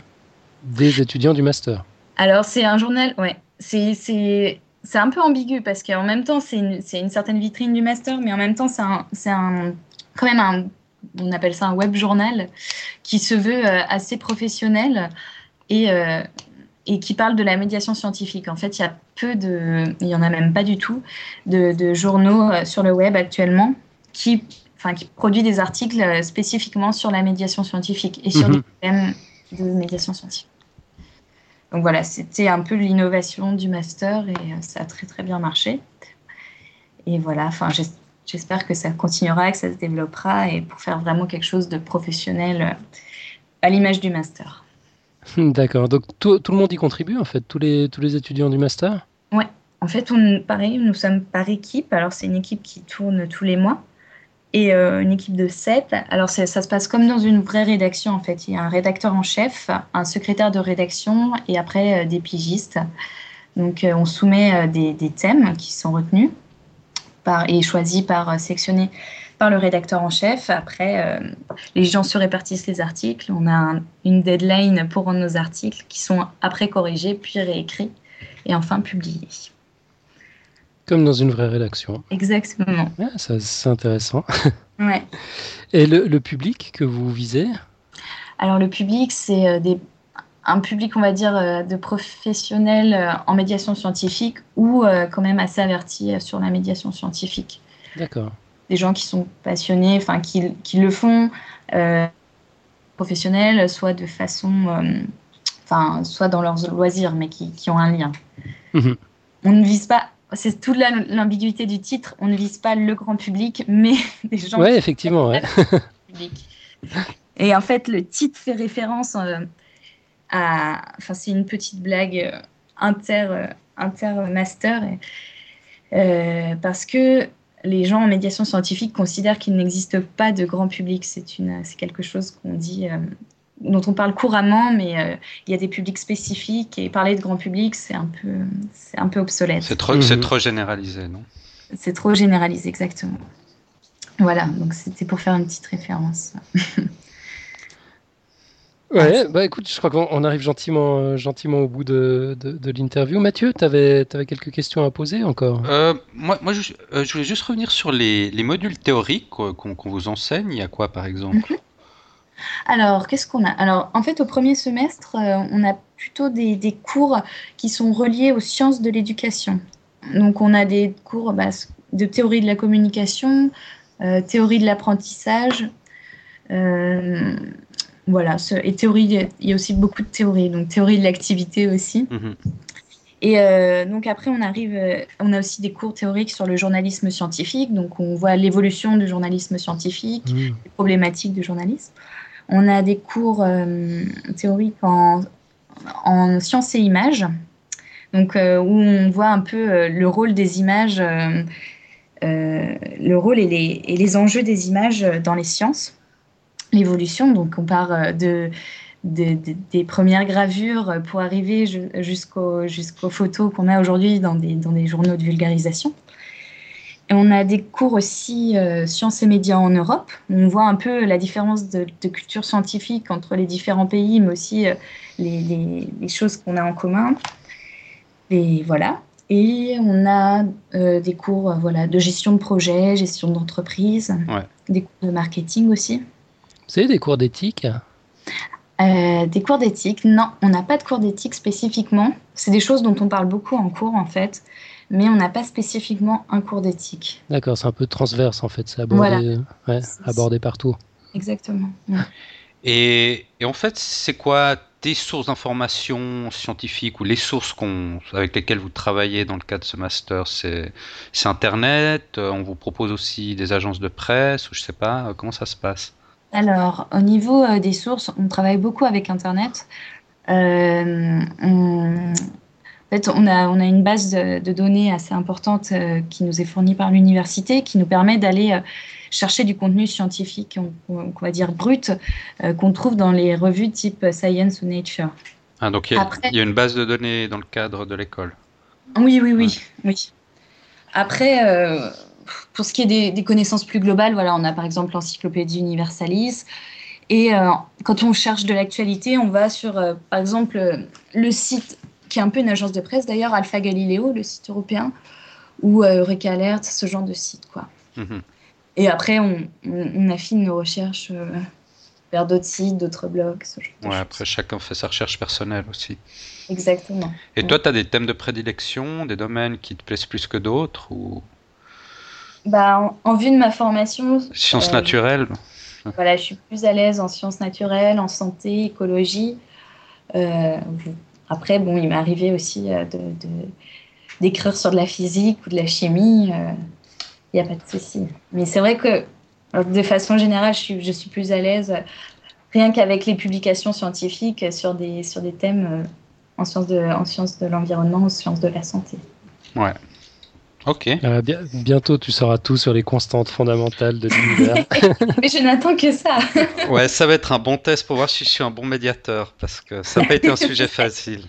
Speaker 1: des étudiants du master.
Speaker 3: Alors, c'est un journal, ouais. C'est un peu ambigu parce qu'en même temps, c'est une, une, certaine vitrine du master, mais en même temps, c'est un, un, quand même un, on appelle ça un web journal qui se veut euh, assez professionnel et, euh, et qui parle de la médiation scientifique. En fait, il y a peu de, il y en a même pas du tout, de, de journaux euh, sur le web actuellement qui, enfin, qui produit des articles spécifiquement sur la médiation scientifique et sur les mhm. thèmes de médiation scientifique. Donc voilà, c'était un peu l'innovation du master et euh, ça a très très bien marché. Et voilà, enfin, j'espère que ça continuera, que ça se développera et pour faire vraiment quelque chose de professionnel euh, à l'image du master.
Speaker 1: D'accord, donc tout, le monde y contribue en fait, tous les, tous les étudiants du master?
Speaker 3: Ouais, en fait, on, pareil, nous sommes par équipe. Alors, c'est une équipe qui tourne tous les mois et euh, une équipe de sept. Alors ça se passe comme dans une vraie rédaction en fait. Il y a un rédacteur en chef, un secrétaire de rédaction et après euh, des pigistes. Donc euh, on soumet des, thèmes qui sont retenus et choisis par sectionnés par le rédacteur en chef. Après, les gens se répartissent les articles. On a une deadline pour rendre nos articles qui sont après corrigés puis réécrits et enfin publiés.
Speaker 1: Comme dans une vraie rédaction.
Speaker 3: Exactement.
Speaker 1: c'est intéressant.
Speaker 3: Ouais.
Speaker 1: Et le, public que vous visez?
Speaker 3: Alors le public, c'est euh, des, un public, on va dire, euh, de professionnels euh, en médiation scientifique ou quand même assez avertis sur la médiation scientifique.
Speaker 1: D'accord.
Speaker 3: Des gens qui sont passionnés, enfin qui, qui, le font professionnels, soit de façon, enfin, soit dans leurs loisirs, mais qui, qui ont un lien. Mhm. On ne vise pas c'est toute l'ambiguïté du titre. On ne vise pas le grand public, mais des gens.
Speaker 1: Oui, effectivement. Ouais.
Speaker 3: Et en fait, le titre fait référence euh, à. Enfin, c'est une petite blague euh, inter, euh, inter-master. parce que les gens en médiation scientifique considèrent qu'il n'existe pas de grand public. C'est quelque chose qu'on dit dont on parle couramment, mais euh, il y a des publics spécifiques et parler de grand public, c'est un peu, c'est un peu obsolète.
Speaker 2: C'est trop, c'est mhm. trop généralisé, non?
Speaker 3: C'est trop généralisé, exactement. Voilà, donc c'était pour faire une petite référence.
Speaker 1: Ouais, bah écoute, je crois qu'on arrive gentiment, euh, gentiment au bout de, de, l'interview. Mathieu, tu avais, avais, quelques questions à poser encore?
Speaker 2: Euh, Moi, moi je, je, voulais juste revenir sur les, les modules théoriques qu'on vous enseigne. Il y a quoi par exemple? Mhm.
Speaker 3: Alors, qu'est-ce qu'on a? Alors, en fait, au premier semestre, on a plutôt des, des, cours qui sont reliés aux sciences de l'éducation. Donc, on a des cours bah, de théorie de la communication, euh, théorie de l'apprentissage. Euh, voilà, et théorie, il y a aussi beaucoup de théories, donc théorie de l'activité aussi. Mhm. Et euh, donc après, on arrive, on a aussi des cours théoriques sur le journalisme scientifique, donc on voit l'évolution du journalisme scientifique, mhm. les problématiques du journalisme. On a des cours théoriques en, en sciences et images, donc où on voit un peu le rôle des images euh, le rôle et les, enjeux des images dans les sciences, l'évolution. Donc on part euh, de, des premières gravures pour arriver jusqu'aux photos qu'on a aujourd'hui dans des journaux de vulgarisation. Et on a des cours aussi euh, sciences et médias en Europe. On voit un peu la différence de, culture scientifique entre les différents pays, mais aussi les, les, les, choses qu'on a en commun. Et voilà. Et on a euh, des cours euh, voilà, de gestion de projet, gestion d'entreprise, des cours de marketing aussi.
Speaker 1: Vous avez des cours d'éthique?
Speaker 3: Euh, Des cours d'éthique? Non, on n'a pas de cours d'éthique spécifiquement. C'est des choses dont on parle beaucoup en cours en fait, mais on n'a pas spécifiquement un cours d'éthique.
Speaker 1: D'accord, c'est un peu transverse en fait, c'est abordé, abordé partout.
Speaker 3: Exactement.
Speaker 2: Et, et, en fait, c'est quoi des sources d'informations scientifiques ou les sources avec lesquelles vous travaillez dans le cadre de ce master? C'est Internet euh, On vous propose aussi des agences de presse ou je sais pas euh, Comment ça se passe?
Speaker 3: Alors, au niveau euh, des sources, on travaille beaucoup avec Internet. on... En fait, on a, on a une base de, données assez importante qui nous est fournie par l'université, qui nous permet d'aller chercher du contenu scientifique, on, va dire brut, euh, qu'on trouve dans les revues type Science ou Nature.
Speaker 2: Ah, donc il y, a, une base de données dans le cadre de l'école.
Speaker 3: Oui, oui, oui, oui. Après, euh, pour ce qui est des, connaissances plus globales, voilà, on a par exemple l'encyclopédie Universalis. Et euh, quand on cherche de l'actualité, on va sur, par exemple, le site qui est un peu une agence de presse d'ailleurs, Alpha Galileo, le site européen, ou Eureka Alert, ce genre de site, quoi. Mhm. Et après, on, affine nos recherches euh, vers d'autres sites, d'autres blogs.
Speaker 2: ouais, après, chacun fait sa recherche personnelle aussi.
Speaker 3: Exactement.
Speaker 2: Et toi, tu as des thèmes de prédilection, des domaines qui te plaisent plus que d'autres ou...
Speaker 3: bah, en, vue de ma formation.
Speaker 2: Sciences euh, naturelles
Speaker 3: Voilà, je suis plus à l'aise en sciences naturelles, en santé, écologie. Euh, après, bon, il m'est arrivé aussi de, d'écrire sur de la physique ou de la chimie il n'y a pas de souci. Mais c'est vrai que de façon générale, je suis, je suis plus à l'aise rien qu'avec les publications scientifiques sur des, sur des thèmes euh, en sciences de, en sciences de l'environnement, en sciences de la santé.
Speaker 2: Ouais. Ok.
Speaker 1: Euh, bientôt, tu sauras tout sur les constantes fondamentales de l'univers.
Speaker 3: Mais je n'attends que ça.
Speaker 2: ouais, ça va être un bon test pour voir si je suis un bon médiateur, parce que ça n'a pas été un sujet facile.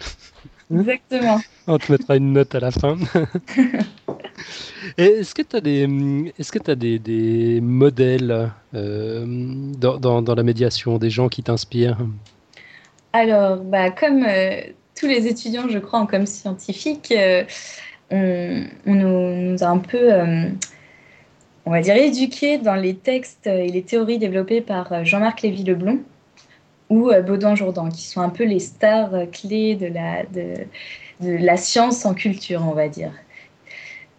Speaker 3: Exactement.
Speaker 1: On te mettra une note à la fin. Est-ce que tu as des, est-ce que as des, des modèles euh, dans, dans, la médiation, des gens qui t'inspirent?
Speaker 3: Alors, bah, comme euh, tous les étudiants, je crois, en comme scientifique, euh, on, nous, a un peu, on va dire, éduqués dans les textes et les théories développées par Jean-Marc Lévy-Leblond ou Baudouin Jourdan, qui sont un peu les stars clés de la, de, de la science en culture, on va dire.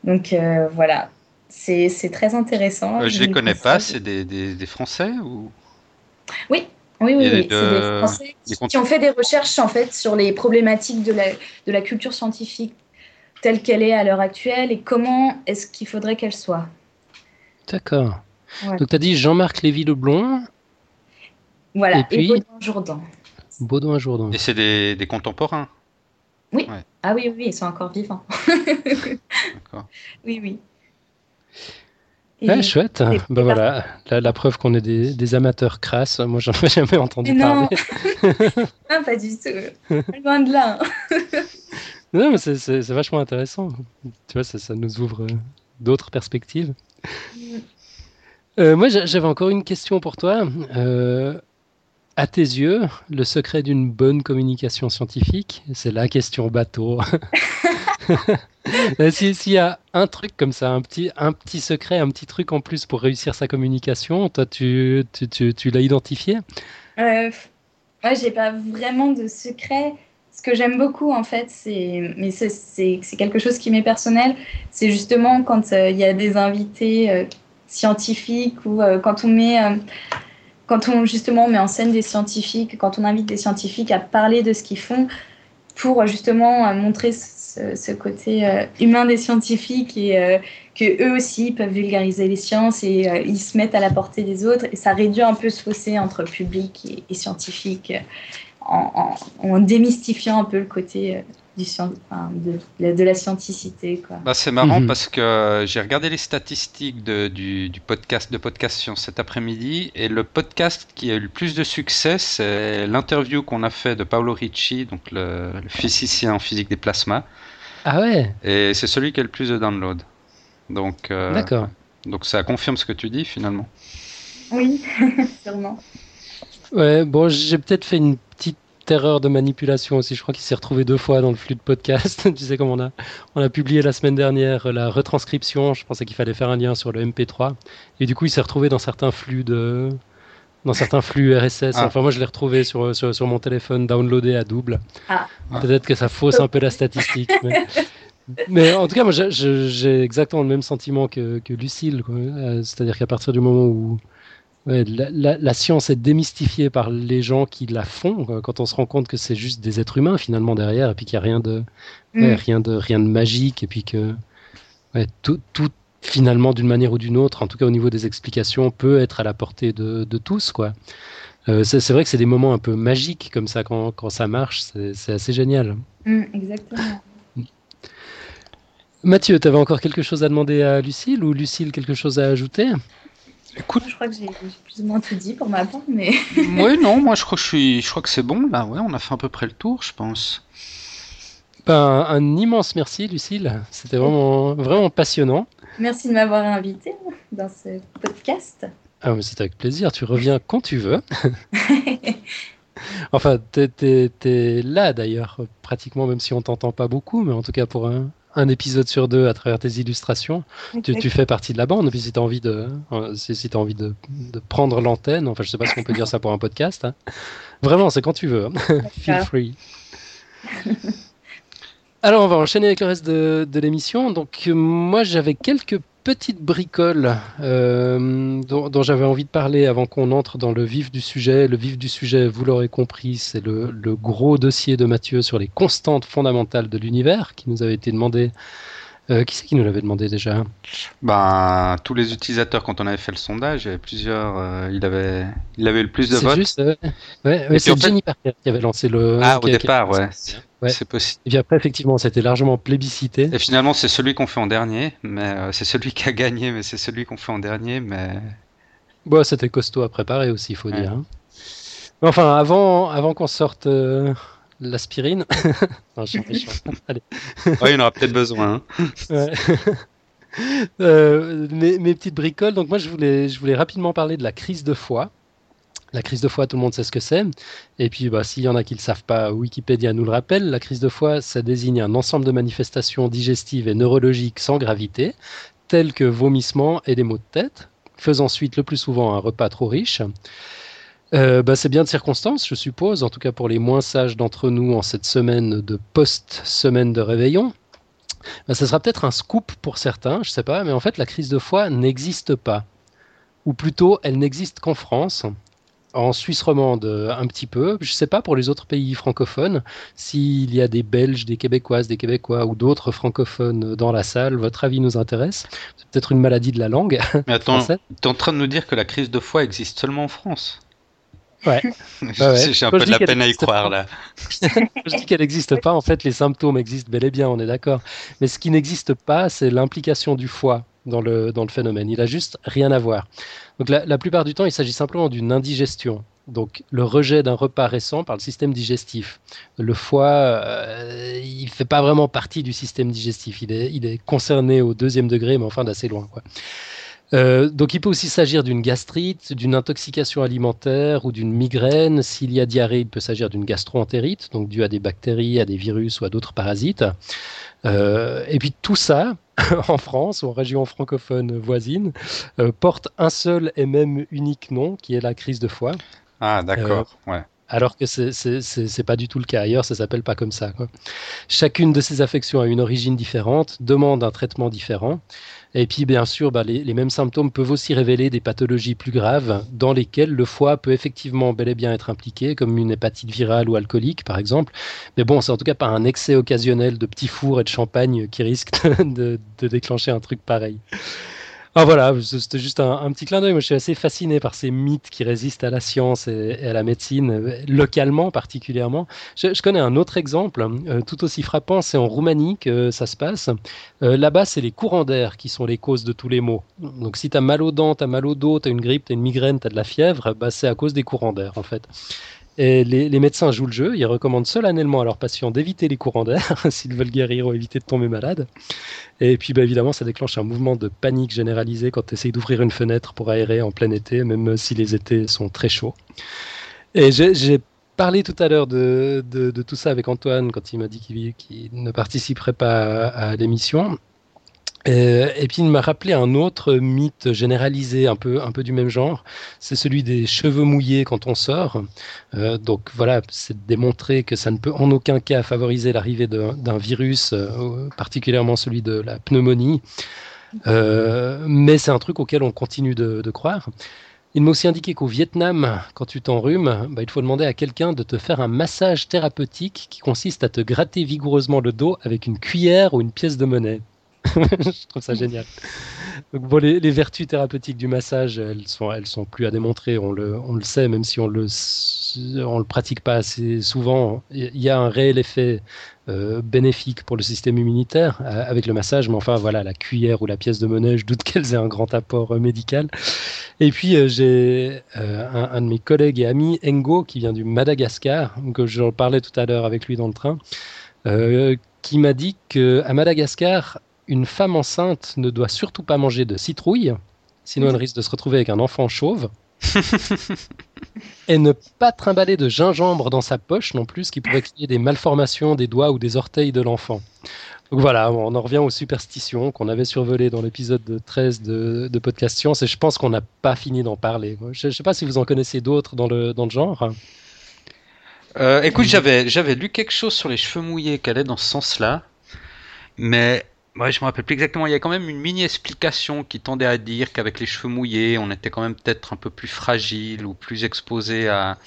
Speaker 3: Donc euh, voilà, c'est très intéressant.
Speaker 2: Euh, je ne les connais pas, c'est des, des, Français ou?
Speaker 3: Oui, oui, oui, c'est des Français qui, ont fait des recherches en fait sur les problématiques de la, de la culture scientifique telle qu'elle est à l'heure actuelle et comment est-ce qu'il faudrait qu'elle soit.
Speaker 1: D'accord. Donc tu as dit Jean-Marc Lévy-Leblond.
Speaker 3: Voilà, et, puis... Baudouin Jourdan.
Speaker 1: Baudouin Jourdan.
Speaker 2: Et c'est des, des, contemporains
Speaker 3: oui. Ah oui, oui, ils sont encore vivants. D'accord. Oui, oui.
Speaker 1: Et chouette. Ben voilà, la, preuve qu'on est des, amateurs crasses. Moi, j'en ai jamais entendu parler.
Speaker 3: non, pas du tout. Loin de là.
Speaker 1: non, mais c'est vachement intéressant. Tu vois, ça, ça nous ouvre d'autres perspectives. moi, j'avais encore une question pour toi. à tes yeux, le secret d'une bonne communication scientifique, c'est la question bateau. S'il y a un truc comme ça, un petit, un petit secret, un petit truc en plus pour réussir sa communication, toi, tu, tu, tu, tu l'as identifié?
Speaker 3: Euh, Moi, j'ai pas vraiment de secret. Ce que j'aime beaucoup, en fait, c'est, mais c'est quelque chose qui m'est personnel, c'est justement quand euh, il y a des invités euh, scientifiques ou euh, quand on met quand on justement met en scène des scientifiques, quand on invite des scientifiques à parler de ce qu'ils font, pour justement montrer ce, côté humain des scientifiques et que eux aussi peuvent vulgariser les sciences et ils se mettent à la portée des autres et ça réduit un peu ce fossé entre public et, scientifique en, en, démystifiant un peu le côté du, de, de, la scienticité.
Speaker 2: Bah, c'est marrant mhm. parce que j'ai regardé les statistiques de, du, du, podcast de Podcast Science cet après-midi et le podcast qui a eu le plus de succès, c'est l'interview qu'on a fait de Paolo Ricci, donc le, le physicien en physique des plasmas.
Speaker 1: Ah ouais?
Speaker 2: Et c'est celui qui a le plus de downloads. Donc, euh,
Speaker 1: D'accord.
Speaker 2: Donc ça confirme ce que tu dis finalement.
Speaker 3: Oui, sûrement.
Speaker 1: Ouais, bon, j'ai peut-être fait une petite erreur de manipulation aussi. Je crois qu'il s'est retrouvé deux fois dans le flux de podcast. tu sais, comme on a, on a publié la semaine dernière la retranscription, je pensais qu'il fallait faire un lien sur le MP3. Et du coup, il s'est retrouvé dans certains flux de, dans certains flux RSS. Ah. Enfin, moi, je l'ai retrouvé sur, sur, sur, mon téléphone downloadé à double. Ah. Peut-être que ça fausse un peu la statistique. mais... en tout cas, moi, j'ai exactement le même sentiment que, que Lucille. Euh, c'est-à-dire qu'à partir du moment où la, la, science est démystifiée par les gens qui la font, quand on se rend compte que c'est juste des êtres humains finalement derrière, et puis qu'il n'y a rien de, mm. rien de, rien de magique, et puis que tout, tout finalement, d'une manière ou d'une autre, en tout cas au niveau des explications, peut être à la portée de, tous. quoi. Euh, c'est vrai que c'est des moments un peu magiques comme ça quand, quand ça marche, c'est assez génial.
Speaker 3: Mm, exactement.
Speaker 1: Mathieu, tu avais encore quelque chose à demander à Lucille ou Lucille quelque chose à ajouter?
Speaker 3: Écoute, je crois que j'ai plus ou moins tout dit pour ma part, mais.
Speaker 2: oui, non, moi je crois que je suis, je crois que c'est bon là. Ouais, on a fait à peu près le tour, je pense.
Speaker 1: Ben, un immense merci, Lucille. C'était vraiment, vraiment passionnant.
Speaker 3: Merci de m'avoir invité dans ce podcast.
Speaker 1: Ah, c'est avec plaisir. Tu reviens quand tu veux. enfin, tu es, là d'ailleurs, pratiquement, même si on t'entend pas beaucoup, mais en tout cas pour un, épisode sur deux à travers tes illustrations. Tu, fais partie de la bande. Puis si tu as envie, de, euh, si, as envie de, prendre l'antenne, enfin, je sais pas si on peut dire ça pour un podcast. Hein. Vraiment, c'est quand tu veux. Hein. Feel free. Alors, on va enchaîner avec le reste de, l'émission. Donc, moi, j'avais quelques petites bricoles euh, dont, j'avais envie de parler avant qu'on entre dans le vif du sujet. Le vif du sujet, vous l'aurez compris, c'est le, gros dossier de Mathieu sur les constantes fondamentales de l'univers qui nous avait été demandé euh, qui c'est qui nous l'avait demandé déjà
Speaker 2: Ben tous les utilisateurs quand on avait fait le sondage, il y avait plusieurs. Euh, il avait, il avait le plus de votes.
Speaker 1: Juste, ouais, c'est Jenny Parker qui avait lancé le.
Speaker 2: Ah au départ, ouais. C'est possible.
Speaker 1: Et puis après, effectivement, c'était largement plébiscité.
Speaker 2: Et finalement, c'est celui qu'on fait en dernier, mais euh, c'est celui qui a gagné, mais c'est celui qu'on fait en dernier, mais.
Speaker 1: Bon, c'était costaud à préparer aussi, il faut dire. Hein. enfin, avant, avant qu'on sorte l'aspirine.
Speaker 2: Allez. il en aura peut-être besoin. Hein.
Speaker 1: Euh, mes, petites bricoles. Donc moi, je voulais, je voulais rapidement parler de la crise de foie. La crise de foie, tout le monde sait ce que c'est. Et puis, bah, s'il y en a qui ne le savent pas, Wikipédia nous le rappelle. La crise de foie, ça désigne un ensemble de manifestations digestives et neurologiques sans gravité, telles que vomissements et des maux de tête, faisant suite le plus souvent un repas trop riche. Euh, bah, c'est bien de circonstance, je suppose, en tout cas pour les moins sages d'entre nous en cette semaine de post-semaine de réveillon. Bah, ça sera peut-être un scoop pour certains, je sais pas, mais en fait la crise de foi n'existe pas. Ou plutôt, elle n'existe qu'en France, en Suisse romande un petit peu. Je ne sais pas pour les autres pays francophones s'il y a des Belges, des Québécoises, des Québécois ou d'autres francophones dans la salle. Votre avis nous intéresse. C'est peut-être une maladie de la langue.
Speaker 2: Mais attends, tu es en train de nous dire que la crise de foi existe seulement en France?
Speaker 1: Ouais.
Speaker 2: Bah J'ai un peu de la peine à y croire là.
Speaker 1: je dis qu'elle n'existe pas. En fait, les symptômes existent bel et bien, on est d'accord. Mais ce qui n'existe pas, c'est l'implication du foie dans le, dans le phénomène. Il a juste rien à voir. Donc la, la plupart du temps, il s'agit simplement d'une indigestion. Donc le rejet d'un repas récent par le système digestif. Le foie, euh, il ne fait pas vraiment partie du système digestif. Il est, il est concerné au deuxième degré, mais enfin d'assez loin. Quoi. Euh, donc il peut aussi s'agir d'une gastrite, d'une intoxication alimentaire ou d'une migraine. S'il y a diarrhée, il peut s'agir d'une gastroentérite, donc due à des bactéries, à des virus ou à d'autres parasites. Euh, et puis tout ça, en France ou en région francophone voisine, euh, porte un seul et même unique nom, qui est la crise de foie.
Speaker 2: Ah d'accord, ouais
Speaker 1: alors que c'est pas du tout le cas ailleurs, ça s'appelle pas comme ça. Chacune de ces affections a une origine différente, demande un traitement différent. Et puis, bien sûr, bah, les, mêmes symptômes peuvent aussi révéler des pathologies plus graves dans lesquelles le foie peut effectivement bel et bien être impliqué, comme une hépatite virale ou alcoolique, par exemple. Mais bon, c'est en tout cas pas un excès occasionnel de petits fours et de champagne qui risque de déclencher un truc pareil. Ah voilà, c'était juste un, petit clin d'œil. Moi, je suis assez fasciné par ces mythes qui résistent à la science et, à la médecine, localement particulièrement. Je, connais un autre exemple, euh, tout aussi frappant, c'est en Roumanie que ça se passe. Euh, là-bas, c'est les courants d'air qui sont les causes de tous les maux. Donc si tu as mal aux dents, tu as mal au dos, tu as une grippe, tu as une migraine, tu as de la fièvre, bah, c'est à cause des courants d'air en fait. Et les, médecins jouent le jeu, ils recommandent solennellement à leurs patients d'éviter les courants d'air s'ils veulent guérir ou éviter de tomber malade. Et puis bah, évidemment, ça déclenche un mouvement de panique généralisé quand tu essayes d'ouvrir une fenêtre pour aérer en plein été, même si les étés sont très chauds. Et j'ai parlé tout à l'heure de, tout ça avec Antoine quand il m'a dit qu'il ne participerait pas à l'émission. Euh, et puis il m'a rappelé un autre mythe généralisé, un peu, un peu du même genre, c'est celui des cheveux mouillés quand on sort. Euh, donc voilà, c'est démontrer que ça ne peut en aucun cas favoriser l'arrivée d'un virus, euh, particulièrement celui de la pneumonie. mais c'est un truc auquel on continue de, croire. Il m'a aussi indiqué qu'au Vietnam, quand tu t'enrhumes, bah, il faut demander à quelqu'un de te faire un massage thérapeutique qui consiste à te gratter vigoureusement le dos avec une cuillère ou une pièce de monnaie. je trouve ça génial. Donc, bon, les, vertus thérapeutiques du massage, elles sont, elles sont plus à démontrer. On le, on le sait, même si on le, on le pratique pas assez souvent. Il y a un réel effet euh, bénéfique pour le système immunitaire euh, avec le massage. Mais enfin, voilà, la cuillère ou la pièce de monnaie, je doute qu'elles aient un grand apport euh, médical. Et puis, j'ai un, de mes collègues et amis, Engo, qui vient du Madagascar, que je parlais tout à l'heure avec lui dans le train. qui m'a dit qu'à Madagascar, une femme enceinte ne doit surtout pas manger de citrouille, sinon elle risque de se retrouver avec un enfant chauve. et ne pas trimballer de gingembre dans sa poche non plus, ce qui pourrait créer des malformations des doigts ou des orteils de l'enfant. Donc voilà, on en revient aux superstitions qu'on avait survolées dans l'épisode 13 de, de, Podcast Science et je pense qu'on n'a pas fini d'en parler. Je ne sais pas si vous en connaissez d'autres dans le, dans le genre.
Speaker 2: Euh, écoute, j'avais, j'avais lu quelque chose sur les cheveux mouillés qui allait dans ce sens-là, mais Ouais, je me rappelle plus exactement. Il y a quand même une mini explication qui tendait à dire qu'avec les cheveux mouillés, on était quand même peut-être un peu plus fragile ou plus exposé à,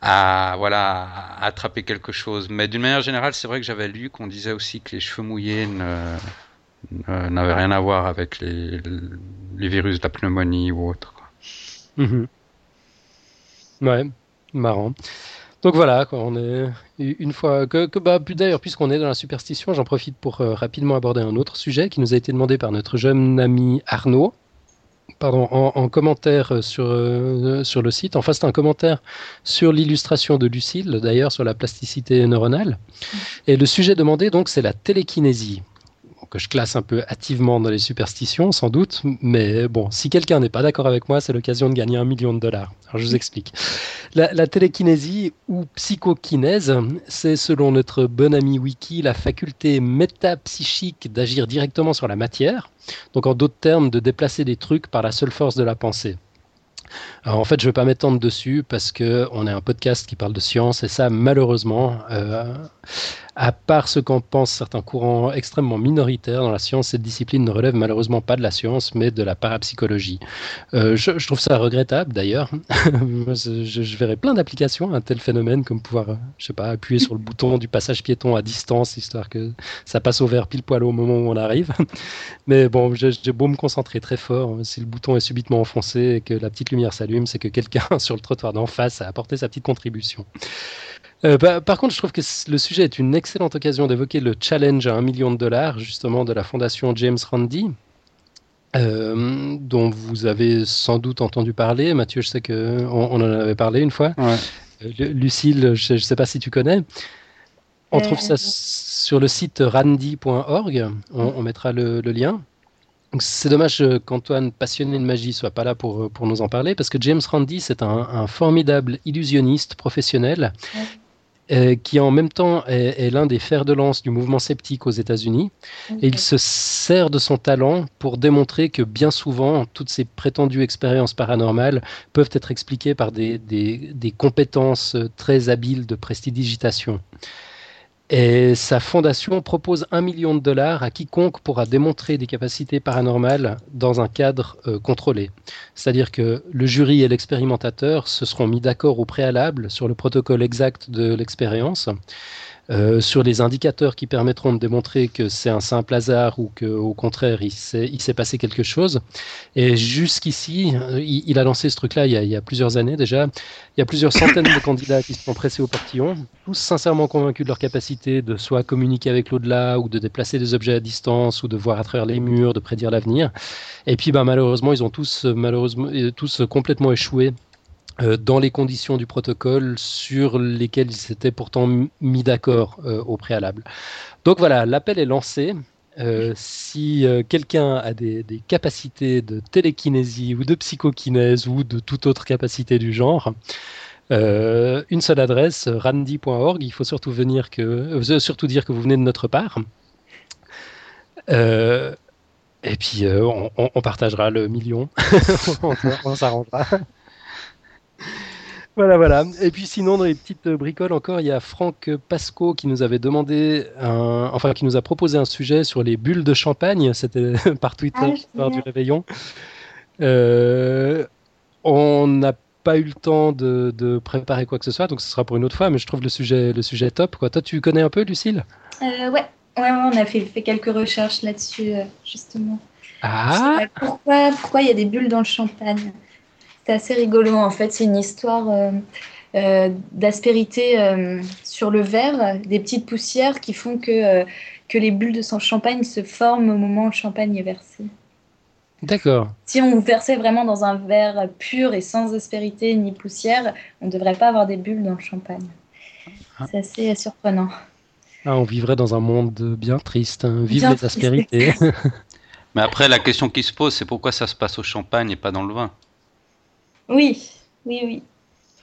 Speaker 2: à voilà, attraper quelque chose. Mais d'une manière générale, c'est vrai que j'avais lu qu'on disait aussi que les cheveux mouillés n'avaient rien à voir avec les, virus de la pneumonie ou autre.
Speaker 1: Mhm. Ouais, marrant. Donc voilà, on est une fois que, que bah, d'ailleurs, puisqu'on est dans la superstition, j'en profite pour euh, rapidement aborder un autre sujet qui nous a été demandé par notre jeune ami Arnaud. Pardon, en, commentaire sur, euh, sur le site. Enfin, c'est un commentaire sur l'illustration de Lucille, d'ailleurs, sur la plasticité neuronale. Et le sujet demandé, donc, c'est la télékinésie que je classe un peu hâtivement dans les superstitions, sans doute. Mais bon, si quelqu'un n'est pas d'accord avec moi, c'est l'occasion de gagner un million de dollars. Alors je vous explique. La, télékinésie ou psychokinèse, c'est selon notre bon ami Wiki la faculté métapsychique d'agir directement sur la matière. Donc en d'autres termes, de déplacer des trucs par la seule force de la pensée. Alors en fait, je ne vais pas m'étendre dessus parce qu'on est un podcast qui parle de science et ça, malheureusement, euh, à part ce qu'en pensent certains courants extrêmement minoritaires dans la science, cette discipline ne relève malheureusement pas de la science, mais de la parapsychologie. Euh, je, trouve ça regrettable d'ailleurs. je, verrais plein d'applications à un tel phénomène, comme pouvoir, je sais pas, appuyer sur le bouton du passage piéton à distance, histoire que ça passe au vert pile poil au moment où on arrive. Mais bon, j'ai beau me concentrer très fort, si le bouton est subitement enfoncé et que la petite lumière s'allume, c'est que quelqu'un sur le trottoir d'en face a apporté sa petite contribution. Euh, bah, par contre, je trouve que le sujet est une excellente occasion d'évoquer le challenge à un million de dollars, justement, de la fondation James Randi, euh, dont vous avez sans doute entendu parler. Mathieu, je sais qu'on on en avait parlé une fois. Euh, Lucille, je ne sais pas si tu connais. On trouve ça sur le site randy.org. On, on, mettra le, lien. C'est dommage qu'Antoine, passionné de magie, soit pas là pour, pour nous en parler, parce que James Randi, c'est un, formidable illusionniste professionnel euh, qui en même temps est, l'un des fers de lance du mouvement sceptique aux États-Unis. Et il se sert de son talent pour démontrer que bien souvent, toutes ces prétendues expériences paranormales peuvent être expliquées par des, des, des compétences très habiles de prestidigitation. Et sa fondation propose un million de dollars à quiconque pourra démontrer des capacités paranormales dans un cadre euh, contrôlé. C'est-à-dire que le jury et l'expérimentateur se seront mis d'accord au préalable sur le protocole exact de l'expérience. Euh, sur les indicateurs qui permettront de démontrer que c'est un simple hasard ou qu'au contraire il s'est passé quelque chose. Et jusqu'ici, euh, il, a lancé ce truc-là il, il, y a plusieurs années déjà. Il y a plusieurs centaines de candidats qui se sont pressés au portillon, tous sincèrement convaincus de leur capacité de soit communiquer avec l'au-delà ou de déplacer des objets à distance ou de voir à travers les murs, de prédire l'avenir. Et puis bah, malheureusement, ils ont tous, malheureusement, tous complètement échoué euh, dans les conditions du protocole sur lesquelles ils s'étaient pourtant mis d'accord euh, au préalable. Donc voilà, l'appel est lancé. Euh, si quelqu'un a des, capacités de télékinésie ou de psychokinèse ou de toute autre capacité du genre, une seule adresse, randy.org. Il faut surtout, venir que, surtout dire que vous venez de notre part. et puis, on, partagera le million. on s'arrangera. Voilà, voilà. Et puis sinon, dans les petites bricoles encore, il y a Franck Pasco qui nous avait demandé, un... enfin qui nous a proposé un sujet sur les bulles de champagne. C'était par Twitter ah, du réveillon. Euh, on n'a pas eu le temps de, préparer quoi que ce soit, donc ce sera pour une autre fois. Mais je trouve le sujet, le sujet top. Quoi. Toi, tu connais un peu, Lucille?
Speaker 3: Euh, ouais. ouais. on a fait, fait quelques recherches là-dessus, euh, justement.
Speaker 1: Ah.
Speaker 3: Pourquoi, pourquoi il y a des bulles dans le champagne? C'est assez rigolo en fait. C'est une histoire euh, euh, d'aspérité euh, sur le verre, des petites poussières qui font que, que les bulles de son champagne se forment au moment où le champagne est versé.
Speaker 1: D'accord.
Speaker 3: Si on versait vraiment dans un verre pur et sans aspérité ni poussière, on ne devrait pas avoir des bulles dans le champagne. Ah. C'est assez surprenant.
Speaker 1: Ah, on vivrait dans un monde bien triste. Hein. Vive les aspérités.
Speaker 2: Mais après, la question qui se pose, c'est pourquoi ça se passe au champagne et pas dans le vin?
Speaker 3: Oui, oui, oui.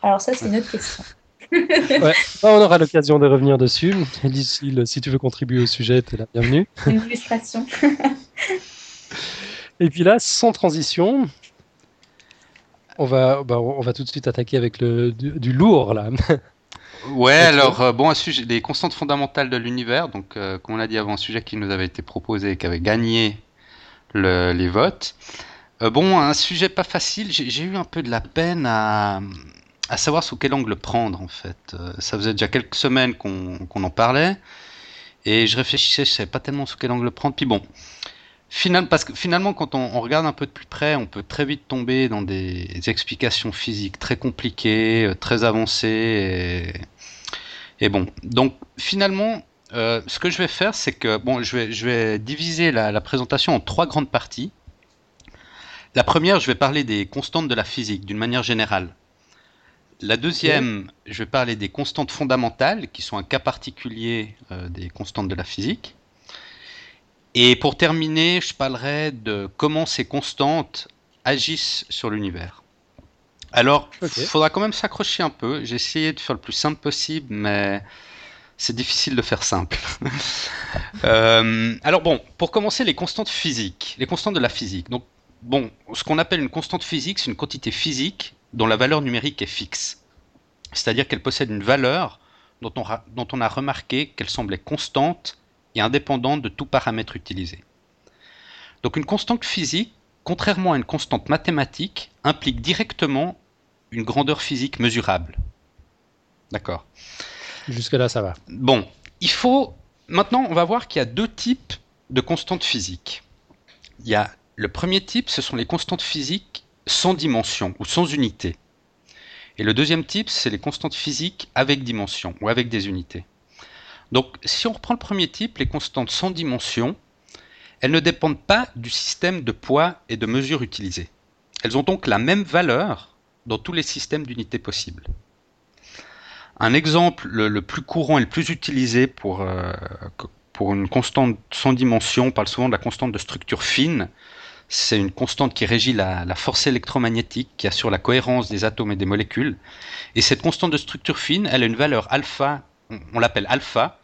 Speaker 3: Alors ça, c'est une autre question.
Speaker 1: ouais, on aura l'occasion de revenir dessus. Lucille, si tu veux contribuer au sujet, tu es la bienvenue.
Speaker 3: Une illustration.
Speaker 1: Et puis là, sans transition, on va, bah, on va tout de suite attaquer avec le, du, lourd là.
Speaker 2: Ouais, alors euh, bon, un sujet, des constantes fondamentales de l'univers. Donc, euh, comme on l'a dit avant, un sujet qui nous avait été proposé et qui avait gagné le, les votes. Euh, bon, un sujet pas facile. J'ai eu un peu de la peine à, savoir sous quel angle prendre, en fait. Euh, ça faisait déjà quelques semaines qu'on en parlait. Et je réfléchissais, je savais pas tellement sous quel angle prendre. Puis bon, parce que finalement, quand on, regarde un peu de plus près, on peut très vite tomber dans des explications physiques très compliquées, euh, très avancées. Et, bon, donc finalement, ce que je vais faire, c'est que bon, je vais diviser la présentation en trois grandes parties. La première, je vais parler des constantes de la physique d'une manière générale. La deuxième, je vais parler des constantes fondamentales, qui sont un cas particulier euh, des constantes de la physique. Et pour terminer, je parlerai de comment ces constantes agissent sur l'univers. Alors, il faudra quand même s'accrocher un peu. J'ai essayé de faire le plus simple possible, mais c'est difficile de faire simple. Euh, alors bon, pour commencer, les constantes physiques, les constantes de la physique. Donc, bon, ce qu'on appelle une constante physique, c'est une quantité physique dont la valeur numérique est fixe. C'est-à-dire qu'elle possède une valeur dont on, a remarqué qu'elle semblait constante et indépendante de tout paramètre utilisé. Donc une constante physique, contrairement à une constante mathématique, implique directement une grandeur physique mesurable. D'accord?
Speaker 1: Jusque-là, ça va.
Speaker 2: Bon, il faut... Maintenant, on va voir qu'il y a deux types de constantes physiques. Il y a le premier type, ce sont les constantes physiques sans dimension ou sans unité. Et le deuxième type, c'est les constantes physiques avec dimension ou avec des unités. Donc si on reprend le premier type, les constantes sans dimension, elles ne dépendent pas du système de poids et de mesure utilisé. Elles ont donc la même valeur dans tous les systèmes d'unités possibles. Un exemple le, plus courant et le plus utilisé pour, euh, pour une constante sans dimension, on parle souvent de la constante de structure fine. C'est une constante qui régit la, force électromagnétique, qui assure la cohérence des atomes et des molécules. Et cette constante de structure fine, elle a une valeur alpha, on, l'appelle alpha,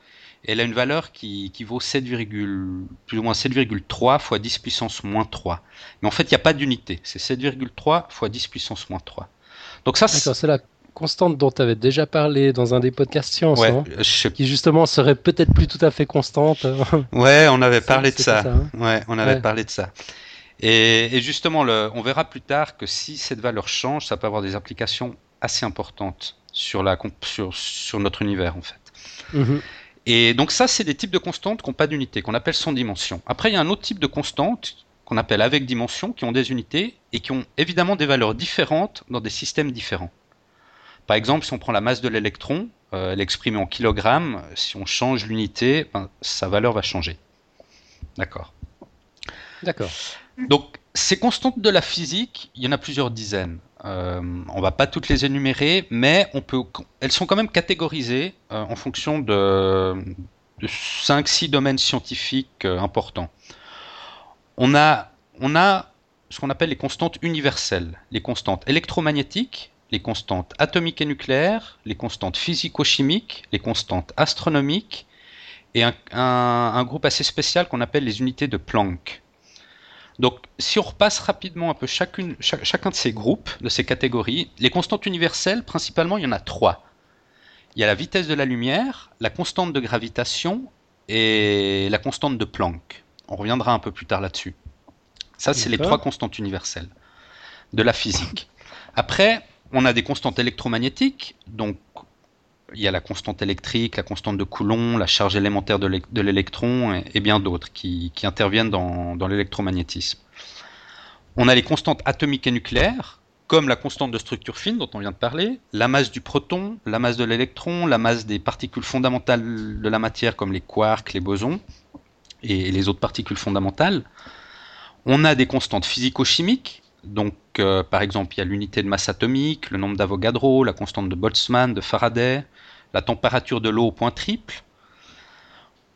Speaker 2: et elle a une valeur qui, vaut 7, plus ou moins 7,3 fois 10 puissance moins 3. Mais en fait, il n'y a pas d'unité. C'est 7,3 fois 10 puissance moins 3.
Speaker 1: Donc ça, c'est la constante dont tu avais déjà parlé dans un des podcasts sciences, hein, qui justement serait peut-être plus tout à fait constante.
Speaker 2: ouais, on avait parlé de ça. Hein. ouais, on avait parlé de ça. Et, justement, le, on verra plus tard que si cette valeur change, ça peut avoir des implications assez importantes sur, la, sur, sur notre univers, en fait. Mhm. Et donc ça, c'est des types de constantes qui n'ont pas d'unité, qu'on appelle sans dimension. Après, il y a un autre type de constante qu'on appelle avec dimension, qui ont des unités et qui ont évidemment des valeurs différentes dans des systèmes différents. Par exemple, si on prend la masse de l'électron, euh, elle est exprimée en kilogrammes, si on change l'unité, ben, sa valeur va changer. D'accord.
Speaker 1: D'accord.
Speaker 2: Donc, ces constantes de la physique, il y en a plusieurs dizaines. Euh, on va pas toutes les énumérer, mais on peut, elles sont quand même catégorisées euh, en fonction de, de 5-6 domaines scientifiques importants. On a, on a ce qu'on appelle les constantes universelles, les constantes électromagnétiques, les constantes atomiques et nucléaires, les constantes physico-chimiques, les constantes astronomiques, et un, groupe assez spécial qu'on appelle les unités de Planck. Donc, si on repasse rapidement un peu chacune, chacun de ces groupes, de ces catégories, les constantes universelles, principalement, il y en a trois. Il y a la vitesse de la lumière, la constante de gravitation et la constante de Planck. On reviendra un peu plus tard là-dessus. Ça, c'est les trois constantes universelles de la physique. Après, on a des constantes électromagnétiques, donc il y a la constante électrique, la constante de Coulomb, la charge élémentaire de l'électron et, bien d'autres qui, interviennent dans, l'électromagnétisme. On a les constantes atomiques et nucléaires, comme la constante de structure fine dont on vient de parler, la masse du proton, la masse de l'électron, la masse des particules fondamentales de la matière comme les quarks, les bosons et les autres particules fondamentales. On a des constantes physico-chimiques, donc, euh, par exemple, il y a l'unité de masse atomique, le nombre d'Avogadro, la constante de Boltzmann, de Faraday, la température de l'eau au point triple.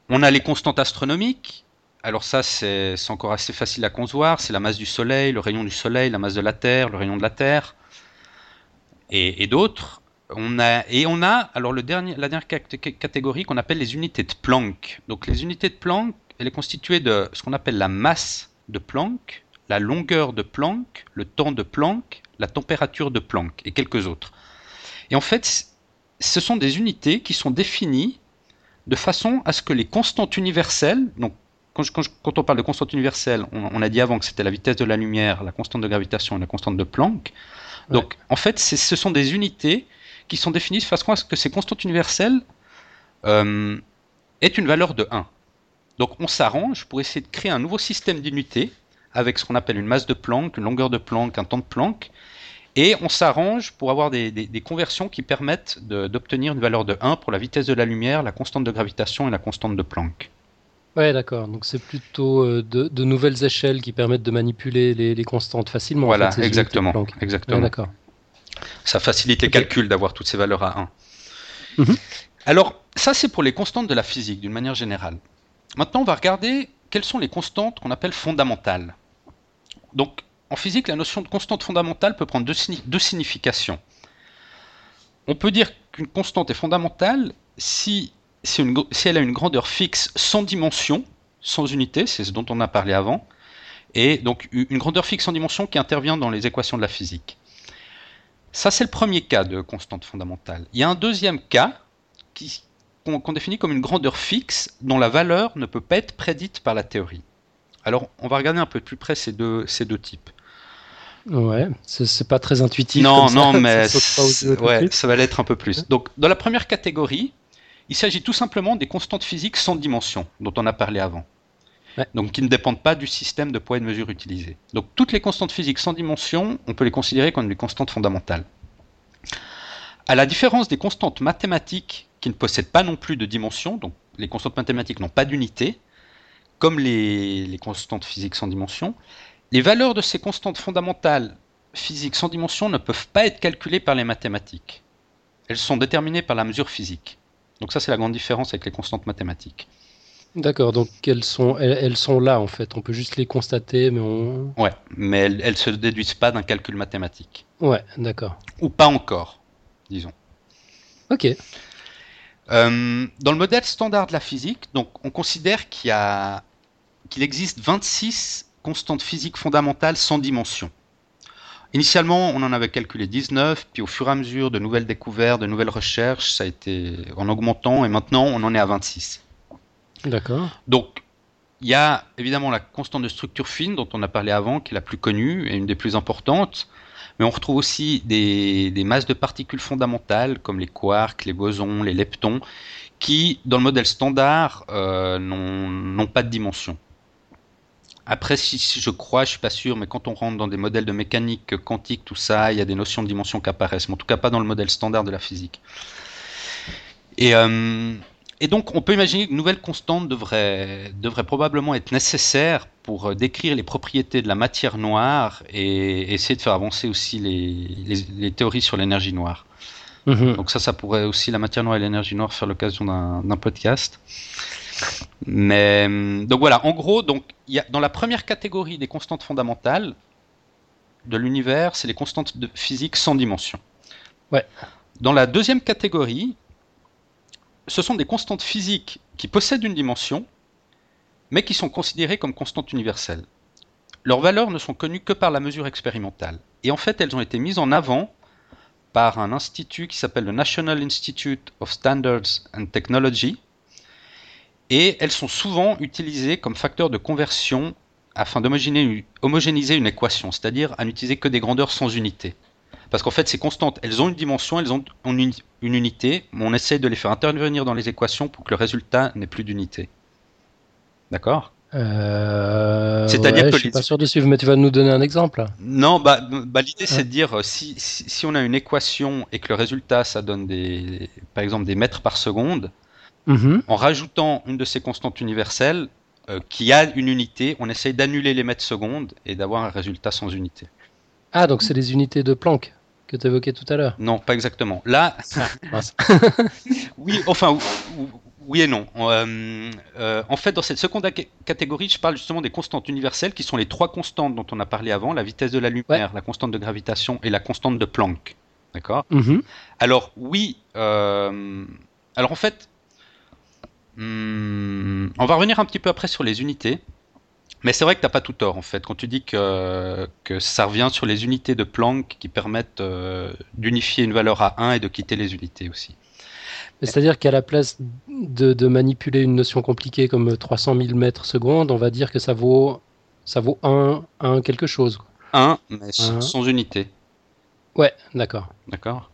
Speaker 2: On a les constantes astronomiques. Alors ça, c'est encore assez facile à concevoir. C'est la masse du Soleil, le rayon du Soleil, la masse de la Terre, le rayon de la Terre, et, d'autres. On a, et on a alors le dernier, la dernière catégorie qu'on appelle les unités de Planck. Donc les unités de Planck, elle est constituée de ce qu'on appelle la masse de Planck, la longueur de Planck, le temps de Planck, la température de Planck et quelques autres. Et en fait, ce sont des unités qui sont définies de façon à ce que les constantes universelles, donc quand, on parle de constantes universelles, on, a dit avant que c'était la vitesse de la lumière, la constante de gravitation et la constante de Planck. Donc en fait, ce sont des unités qui sont définies de façon à ce que ces constantes universelles euh, aient une valeur de 1. Donc on s'arrange pour essayer de créer un nouveau système d'unités avec ce qu'on appelle une masse de Planck, une longueur de Planck, un temps de Planck, et on s'arrange pour avoir des, conversions qui permettent d'obtenir une valeur de 1 pour la vitesse de la lumière, la constante de gravitation et la constante de Planck.
Speaker 1: Ouais, d'accord. Donc c'est plutôt euh, de, nouvelles échelles qui permettent de manipuler les, constantes facilement.
Speaker 2: Voilà, exactement. exactement.
Speaker 1: d'accord.
Speaker 2: Ça facilite les calculs d'avoir toutes ces valeurs à 1. Mhm. Alors, ça c'est pour les constantes de la physique d'une manière générale. Maintenant, on va regarder quelles sont les constantes qu'on appelle fondamentales. Donc, en physique, la notion de constante fondamentale peut prendre deux, significations. On peut dire qu'une constante est fondamentale si, elle a une grandeur fixe sans dimension, sans unité, c'est ce dont on a parlé avant, et donc une grandeur fixe sans dimension qui intervient dans les équations de la physique. Ça, c'est le premier cas de constante fondamentale. Il y a un deuxième cas qu'on définit comme une grandeur fixe dont la valeur ne peut pas être prédite par la théorie. Alors, on va regarder un peu plus près ces deux, ces deux types.
Speaker 1: Ouais, c'est pas très intuitif.
Speaker 2: Non, non, mais ça, ouais, ça va l'être un peu plus. Donc, dans la première catégorie, il s'agit tout simplement des constantes physiques sans dimension, dont on a parlé avant. Donc, qui ne dépendent pas du système de poids et de mesure utilisé. Donc, toutes les constantes physiques sans dimension, on peut les considérer comme des constantes fondamentales. À la différence des constantes mathématiques qui ne possèdent pas non plus de dimension, donc les constantes mathématiques n'ont pas d'unité, comme les, constantes physiques sans dimension, les valeurs de ces constantes fondamentales physiques sans dimension ne peuvent pas être calculées par les mathématiques. Elles sont déterminées par la mesure physique. Donc ça, c'est la grande différence avec les constantes mathématiques.
Speaker 1: D'accord, donc elles sont, elles, sont là en fait. On peut juste les constater, mais on.
Speaker 2: Ouais, mais elles, elles se déduisent pas d'un calcul mathématique.
Speaker 1: Ouais, d'accord.
Speaker 2: Ou pas encore, disons.
Speaker 1: Ok.
Speaker 2: Euh, dans le modèle standard de la physique, donc on considère qu'il y a qu'il existe 26 constantes physiques fondamentales sans dimension. Initialement, on en avait calculé 19, puis au fur et à mesure de nouvelles découvertes, de nouvelles recherches, ça a été en augmentant, et maintenant on en est à 26.
Speaker 1: D'accord.
Speaker 2: Donc, il y a évidemment la constante de structure fine dont on a parlé avant, qui est la plus connue et une des plus importantes. Mais on retrouve aussi des, masses de particules fondamentales comme les quarks, les bosons, les leptons, qui, dans le modèle standard, euh, n'ont pas de dimension. Après, si, je crois, je suis pas sûr, mais quand on rentre dans des modèles de mécanique quantique, tout ça, il y a des notions de dimension qui apparaissent, mais en tout cas pas dans le modèle standard de la physique. Et, euh, et donc, on peut imaginer qu'une nouvelle constante devrait, devrait probablement être nécessaire pour euh, décrire les propriétés de la matière noire et essayer de faire avancer aussi les, les, théories sur l'énergie noire. Mhm. Donc ça, ça pourrait aussi, la matière noire et l'énergie noire, faire l'occasion d'un podcast. Mais hum, donc voilà, en gros, donc il y a, dans la première catégorie des constantes fondamentales de l'univers, c'est les constantes de physique sans dimension.
Speaker 1: Ouais.
Speaker 2: Dans la deuxième catégorie, ce sont des constantes physiques qui possèdent une dimension, mais qui sont considérées comme constantes universelles. Leurs valeurs ne sont connues que par la mesure expérimentale. Et en fait, elles ont été mises en avant par un institut qui s'appelle le National Institute of Standards and Technology. Et elles sont souvent utilisées comme facteurs de conversion afin d'homogénéiser une équation, c'est-à-dire à n'utiliser que des grandeurs sans unité. Parce qu'en fait, ces constantes, elles ont une dimension, elles ont une, unité, mais on essaie de les faire intervenir dans les équations pour que le résultat n'ait plus d'unité. D'accord?
Speaker 1: Euh, C'est-à-dire que je suis pas sûr de suivre, mais tu vas nous donner un exemple.
Speaker 2: Non, bah, bah l'idée c'est de dire euh, si, si, on a une équation et que le résultat ça donne des, par exemple des mètres par seconde,
Speaker 1: mhm.
Speaker 2: en rajoutant une de ces constantes universelles euh, qui a une unité, on essaye d'annuler les mètres secondes et d'avoir un résultat sans unité.
Speaker 1: Ah, donc c'est les unités de Planck que tu évoquais tout à l'heure.
Speaker 2: Non, pas exactement. Là, ah, oui, enfin, oui et non. Euh, euh, en fait, dans cette seconde catégorie, je parle justement des constantes universelles, qui sont les trois constantes dont on a parlé avant la vitesse de la lumière, la constante de gravitation et la constante de Planck. D'accord?
Speaker 1: Mm-hmm.
Speaker 2: Alors, oui. Euh, alors, en fait, hmm, on va revenir un petit peu après sur les unités. Mais c'est vrai que tu n'as pas tout tort en fait quand tu dis que, que ça revient sur les unités de Planck qui permettent euh, d'unifier une valeur à 1 et de quitter les unités aussi.
Speaker 1: C'est-à-dire qu'à la place de, de, manipuler une notion compliquée comme 300 000 mètres secondes, on va dire que ça vaut, ça vaut 1, 1 quelque chose.
Speaker 2: 1, mais sans unité.
Speaker 1: Ouais, d'accord.
Speaker 2: D'accord?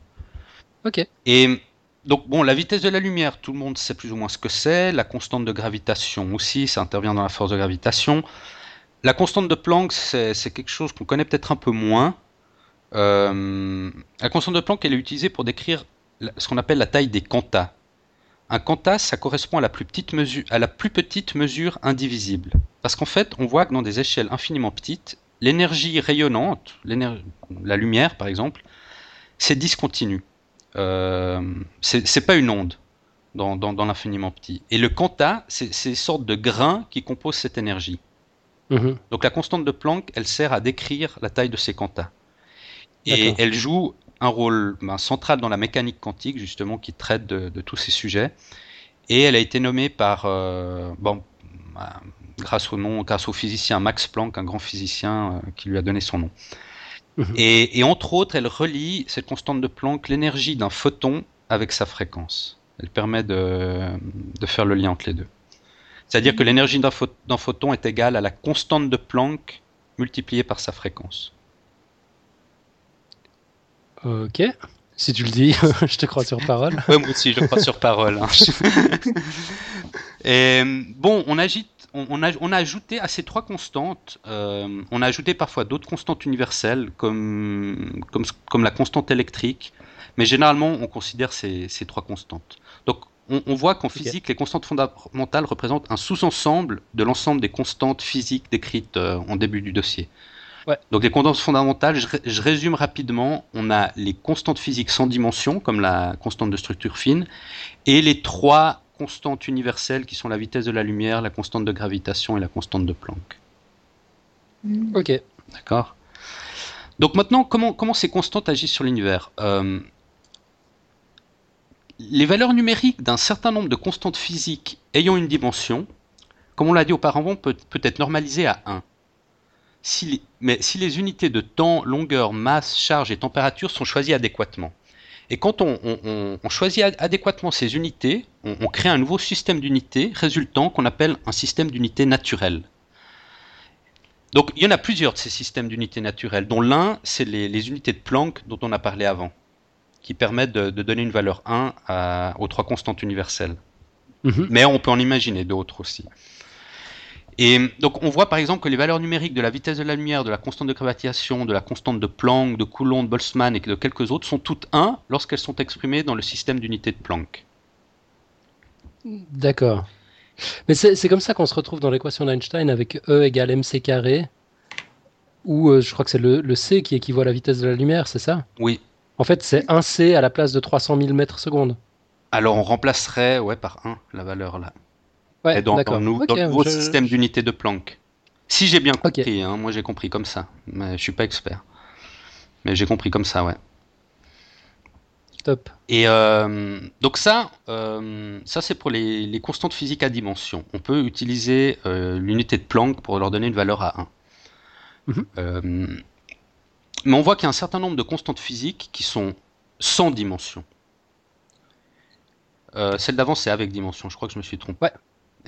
Speaker 1: Ok.
Speaker 2: Et donc bon, la vitesse de la lumière, tout le monde sait plus ou moins ce que c'est. La constante de gravitation aussi, ça intervient dans la force de gravitation. La constante de Planck, c'est quelque chose qu'on connaît peut-être un peu moins. Euh, la constante de Planck, elle est utilisée pour décrire ce qu'on appelle la taille des quantas. Un quanta, ça correspond à la plus petite mesure, à la plus petite mesure indivisible. Parce qu'en fait, on voit que dans des échelles infiniment petites, l'énergie rayonnante, la lumière par exemple, c'est discontinu. Euh, c'est pas une onde dans, l'infiniment petit. Et le quanta, c'est ces sortes de grains qui composent cette énergie.
Speaker 1: Mhm.
Speaker 2: Donc la constante de Planck, elle sert à décrire la taille de ces quantas. Et elle joue un rôle ben, central dans la mécanique quantique, justement, qui traite de, tous ces sujets. Et elle a été nommée par, euh, bon, ben, grâce au nom, grâce au physicien Max Planck, un grand physicien euh, qui lui a donné son nom. Mhm. Et, entre autres, elle relie cette constante de Planck l'énergie d'un photon avec sa fréquence. Elle permet de, faire le lien entre les deux. C'est-à-dire que l'énergie d'un photon est égale à la constante de Planck multipliée par sa fréquence.
Speaker 1: Ok. Si tu le dis, je te crois sur parole.
Speaker 2: Oui, moi aussi, je crois sur parole. Hein. Et bon, on agite on, a, ajouté à ces trois constantes, euh, on a ajouté parfois d'autres constantes universelles comme, la constante électrique, mais généralement on considère ces, trois constantes. Donc on, voit qu'en physique, les constantes fondamentales représentent un sous-ensemble de l'ensemble des constantes physiques décrites euh, en début du dossier. Donc les constantes fondamentales, je, résume rapidement, on a les constantes physiques sans dimension, comme la constante de structure fine, et les trois constantes universelles qui sont la vitesse de la lumière, la constante de gravitation et la constante de Planck.
Speaker 1: Mm. Ok.
Speaker 2: D'accord Donc maintenant, comment, comment ces constantes agissent sur l'univers? Euh, Les valeurs numériques d'un certain nombre de constantes physiques ayant une dimension, comme on l'a dit auparavant, peut, peut être normalisées à 1. Si mais si les unités de temps, longueur, masse, charge et température sont choisies adéquatement. Et quand on, choisit adéquatement ces unités, on, crée un nouveau système d'unités résultant qu'on appelle un système d'unités naturelles. Donc il y en a plusieurs de ces systèmes d'unités naturelles, dont l'un, c'est les, unités de Planck dont on a parlé avant, qui permettent de, donner une valeur 1 aux trois constantes universelles. Mhm. Mais on peut en imaginer d'autres aussi. Et donc on voit par exemple que les valeurs numériques de la vitesse de la lumière, de la constante de gravitation, de la constante de Planck, de Coulomb, de Boltzmann et de quelques autres sont toutes 1 lorsqu'elles sont exprimées dans le système d'unité de Planck.
Speaker 1: D'accord. Mais c'est comme ça qu'on se retrouve dans l'équation d'Einstein avec E égale mc carré, où euh, je crois que c'est le, c qui équivaut à la vitesse de la lumière, c'est ça?
Speaker 2: Oui.
Speaker 1: En fait, c'est 1c à la place de 300 000 mètres secondes.
Speaker 2: Alors on remplacerait ouais, par 1 la valeur là ouais, dans, dans, nous, dans, le nouveau système d'unité de Planck. Si j'ai bien compris, hein, moi j'ai compris comme ça, mais je suis pas expert. Mais j'ai compris comme ça, ouais.
Speaker 1: Top.
Speaker 2: Et euh, donc ça, euh, ça c'est pour les, les, constantes physiques à dimension. On peut utiliser euh, l'unité de Planck pour leur donner une valeur à 1. Mhm. mais on voit qu'il y a un certain nombre de constantes physiques qui sont sans dimension. celle d'avant c'est avec dimension, je crois que je me suis trompé.
Speaker 1: Ouais.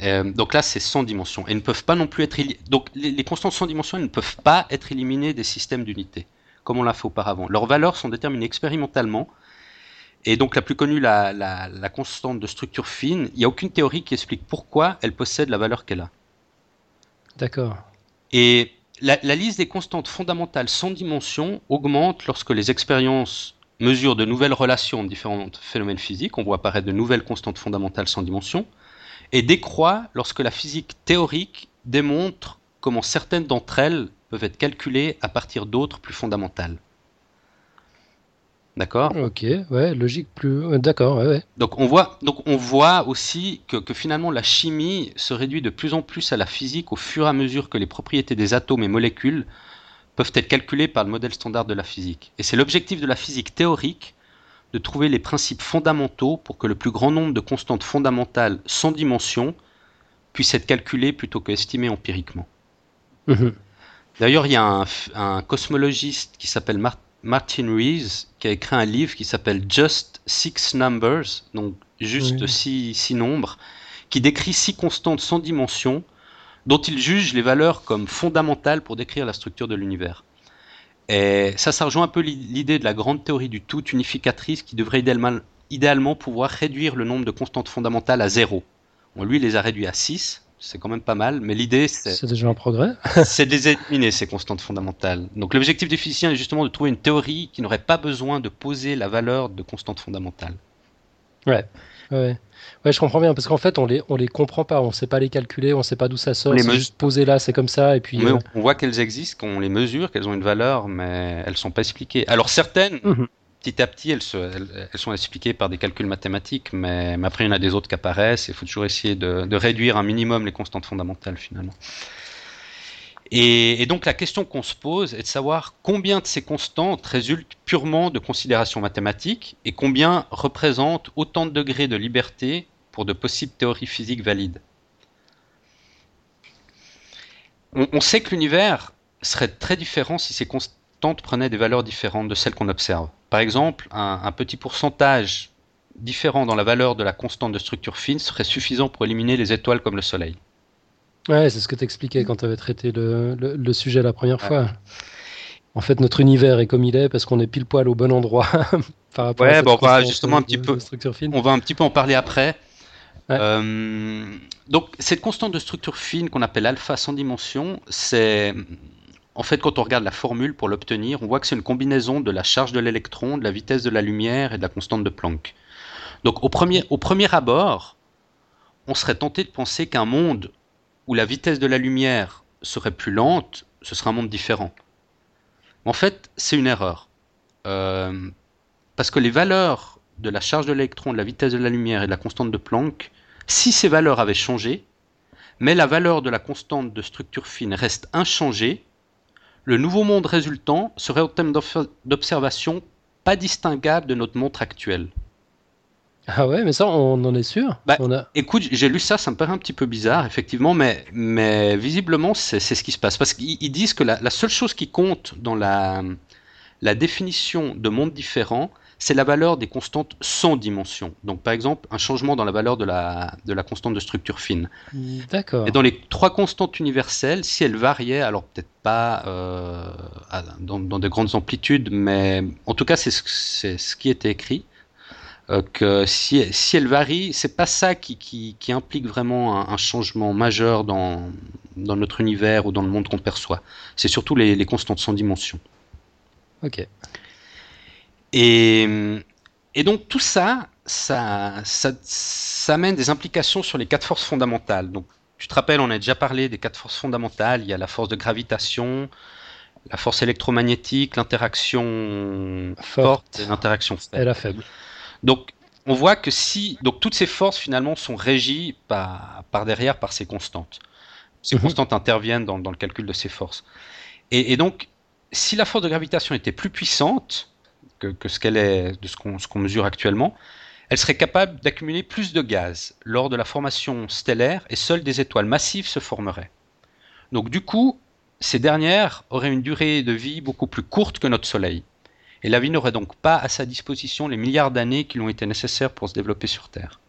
Speaker 2: Euh, donc là, c'est sans dimension. Et ne peuvent pas non plus être. Donc les, constantes sans dimension ne peuvent pas être éliminées des systèmes d'unité, comme on l'a fait auparavant. Leurs valeurs sont déterminées expérimentalement. Et donc la plus connue, la, la, constante de structure fine, il n'y a aucune théorie qui explique pourquoi elle possède la valeur qu'elle a.
Speaker 1: D'accord.
Speaker 2: Et la, la, liste des constantes fondamentales sans dimension augmente lorsque les expériences mesurent de nouvelles relations entre différents phénomènes physiques. On voit apparaître de nouvelles constantes fondamentales sans dimension et décroît lorsque la physique théorique démontre comment certaines d'entre elles peuvent être calculées à partir d'autres plus fondamentales. D'accord?
Speaker 1: Ok, ouais, logique plus. D'accord, ouais, ouais.
Speaker 2: Donc on voit, donc on voit aussi que, que, finalement la chimie se réduit de plus en plus à la physique au fur et à mesure que les propriétés des atomes et molécules peuvent être calculées par le modèle standard de la physique. Et c'est l'objectif de la physique théorique de trouver les principes fondamentaux pour que le plus grand nombre de constantes fondamentales sans dimension puissent être calculées plutôt que estimées empiriquement. Mhm. D'ailleurs, il y a un, cosmologiste qui s'appelle Martin Rees qui a écrit un livre qui s'appelle Just Six Numbers, donc juste six, six nombres, qui décrit six constantes sans dimension dont il juge les valeurs comme fondamentales pour décrire la structure de l'univers. Et ça, ça rejoint un peu l'idée de la grande théorie du tout unificatrice qui devrait idéalement, idéalement pouvoir réduire le nombre de constantes fondamentales à zéro. On lui les a réduits à 6, c'est quand même pas mal, mais l'idée c'est.
Speaker 1: C'est déjà un progrès.
Speaker 2: c'est de les éliminer, ces constantes fondamentales. Donc l'objectif des physiciens est justement de trouver une théorie qui n'aurait pas besoin de poser la valeur de constantes fondamentales.
Speaker 1: Ouais, ouais. Ouais, je comprends bien, parce qu'en fait, on les, on les comprend pas, on sait pas les calculer, on sait pas d'où ça sort, c'est juste posé là, c'est comme ça, et puis...
Speaker 2: Euh, on voit qu'elles existent, qu'on les mesure, qu'elles ont une valeur, mais elles sont pas expliquées. Alors certaines, mhm. petit à petit, elles, elles, sont expliquées par des calculs mathématiques, mais, après, il y en a des autres qui apparaissent, il faut toujours essayer de, de réduire un minimum les constantes fondamentales, finalement. Et, donc la question qu'on se pose est de savoir combien de ces constantes résultent purement de considérations mathématiques et combien représentent autant de degrés de liberté pour de possibles théories physiques valides. On, sait que l'univers serait très différent si ces constantes prenaient des valeurs différentes de celles qu'on observe. Par exemple, un, petit pourcentage différent dans la valeur de la constante de structure fine serait suffisant pour éliminer les étoiles comme le Soleil.
Speaker 1: Ouais, c'est ce que tu expliquais quand tu avais traité le, le, sujet la première fois. En fait, notre univers est comme il est parce qu'on est pile poil au bon endroit.
Speaker 2: par rapport ouais, à bon, on va justement un petit peu. On va un petit peu en parler après. Euh, donc, cette constante de structure fine qu'on appelle alpha sans dimension, c'est. En fait, quand on regarde la formule pour l'obtenir, on voit que c'est une combinaison de la charge de l'électron, de la vitesse de la lumière et de la constante de Planck. Donc, au premier, au premier abord, on serait tenté de penser qu'un monde où la vitesse de la lumière serait plus lente, ce serait un monde différent. En fait, c'est une erreur. Euh, parce que les valeurs de la charge de l'électron, de la vitesse de la lumière et de la constante de Planck Si ces valeurs avaient changé, mais la valeur de la constante de structure fine reste inchangée, le nouveau monde résultant serait au thème d'observation pas distinguable de notre montre actuelle.
Speaker 1: Ah ouais, mais ça, on en est sûr
Speaker 2: bah, Écoute, j'ai lu ça, ça me paraît un petit peu bizarre, effectivement, mais, mais visiblement, c'est ce qui se passe. Parce qu'ils disent que la, seule chose qui compte dans la, la définition de monde différent, c'est la valeur des constantes sans dimension. Donc, par exemple, un changement dans la valeur de la, de la constante de structure fine.
Speaker 1: D'accord.
Speaker 2: Et dans les trois constantes universelles, si elles variaient, alors peut-être pas euh, dans, dans, de grandes amplitudes, mais en tout cas, c'est ce, ce qui était écrit. Euh, que si, si elle varie, c'est pas ça qui, qui, qui implique vraiment un, changement majeur dans, dans notre univers ou dans le monde qu'on perçoit. C'est surtout les, les, constantes sans dimension.
Speaker 1: Ok.
Speaker 2: Et, et donc tout ça, ça, ça, ça amène des implications sur les quatre forces fondamentales. Donc tu te rappelles, on a déjà parlé des quatre forces fondamentales. Il y a la force de gravitation, la force électromagnétique, l'interaction forte, et l'interaction faible.
Speaker 1: Et la faible.
Speaker 2: Donc, on voit que si donc toutes ces forces finalement sont régies par, par derrière par ces constantes. Ces mhm. constantes interviennent dans, le calcul de ces forces. Et, donc, si la force de gravitation était plus puissante que, ce qu'elle est, de ce qu'on mesure actuellement, elle serait capable d'accumuler plus de gaz lors de la formation stellaire et seules des étoiles massives se formeraient. Donc du coup, ces dernières auraient une durée de vie beaucoup plus courte que notre Soleil et la vie n'aurait donc pas à sa disposition les milliards d'années qui lui ont été nécessaires pour se développer sur Terre.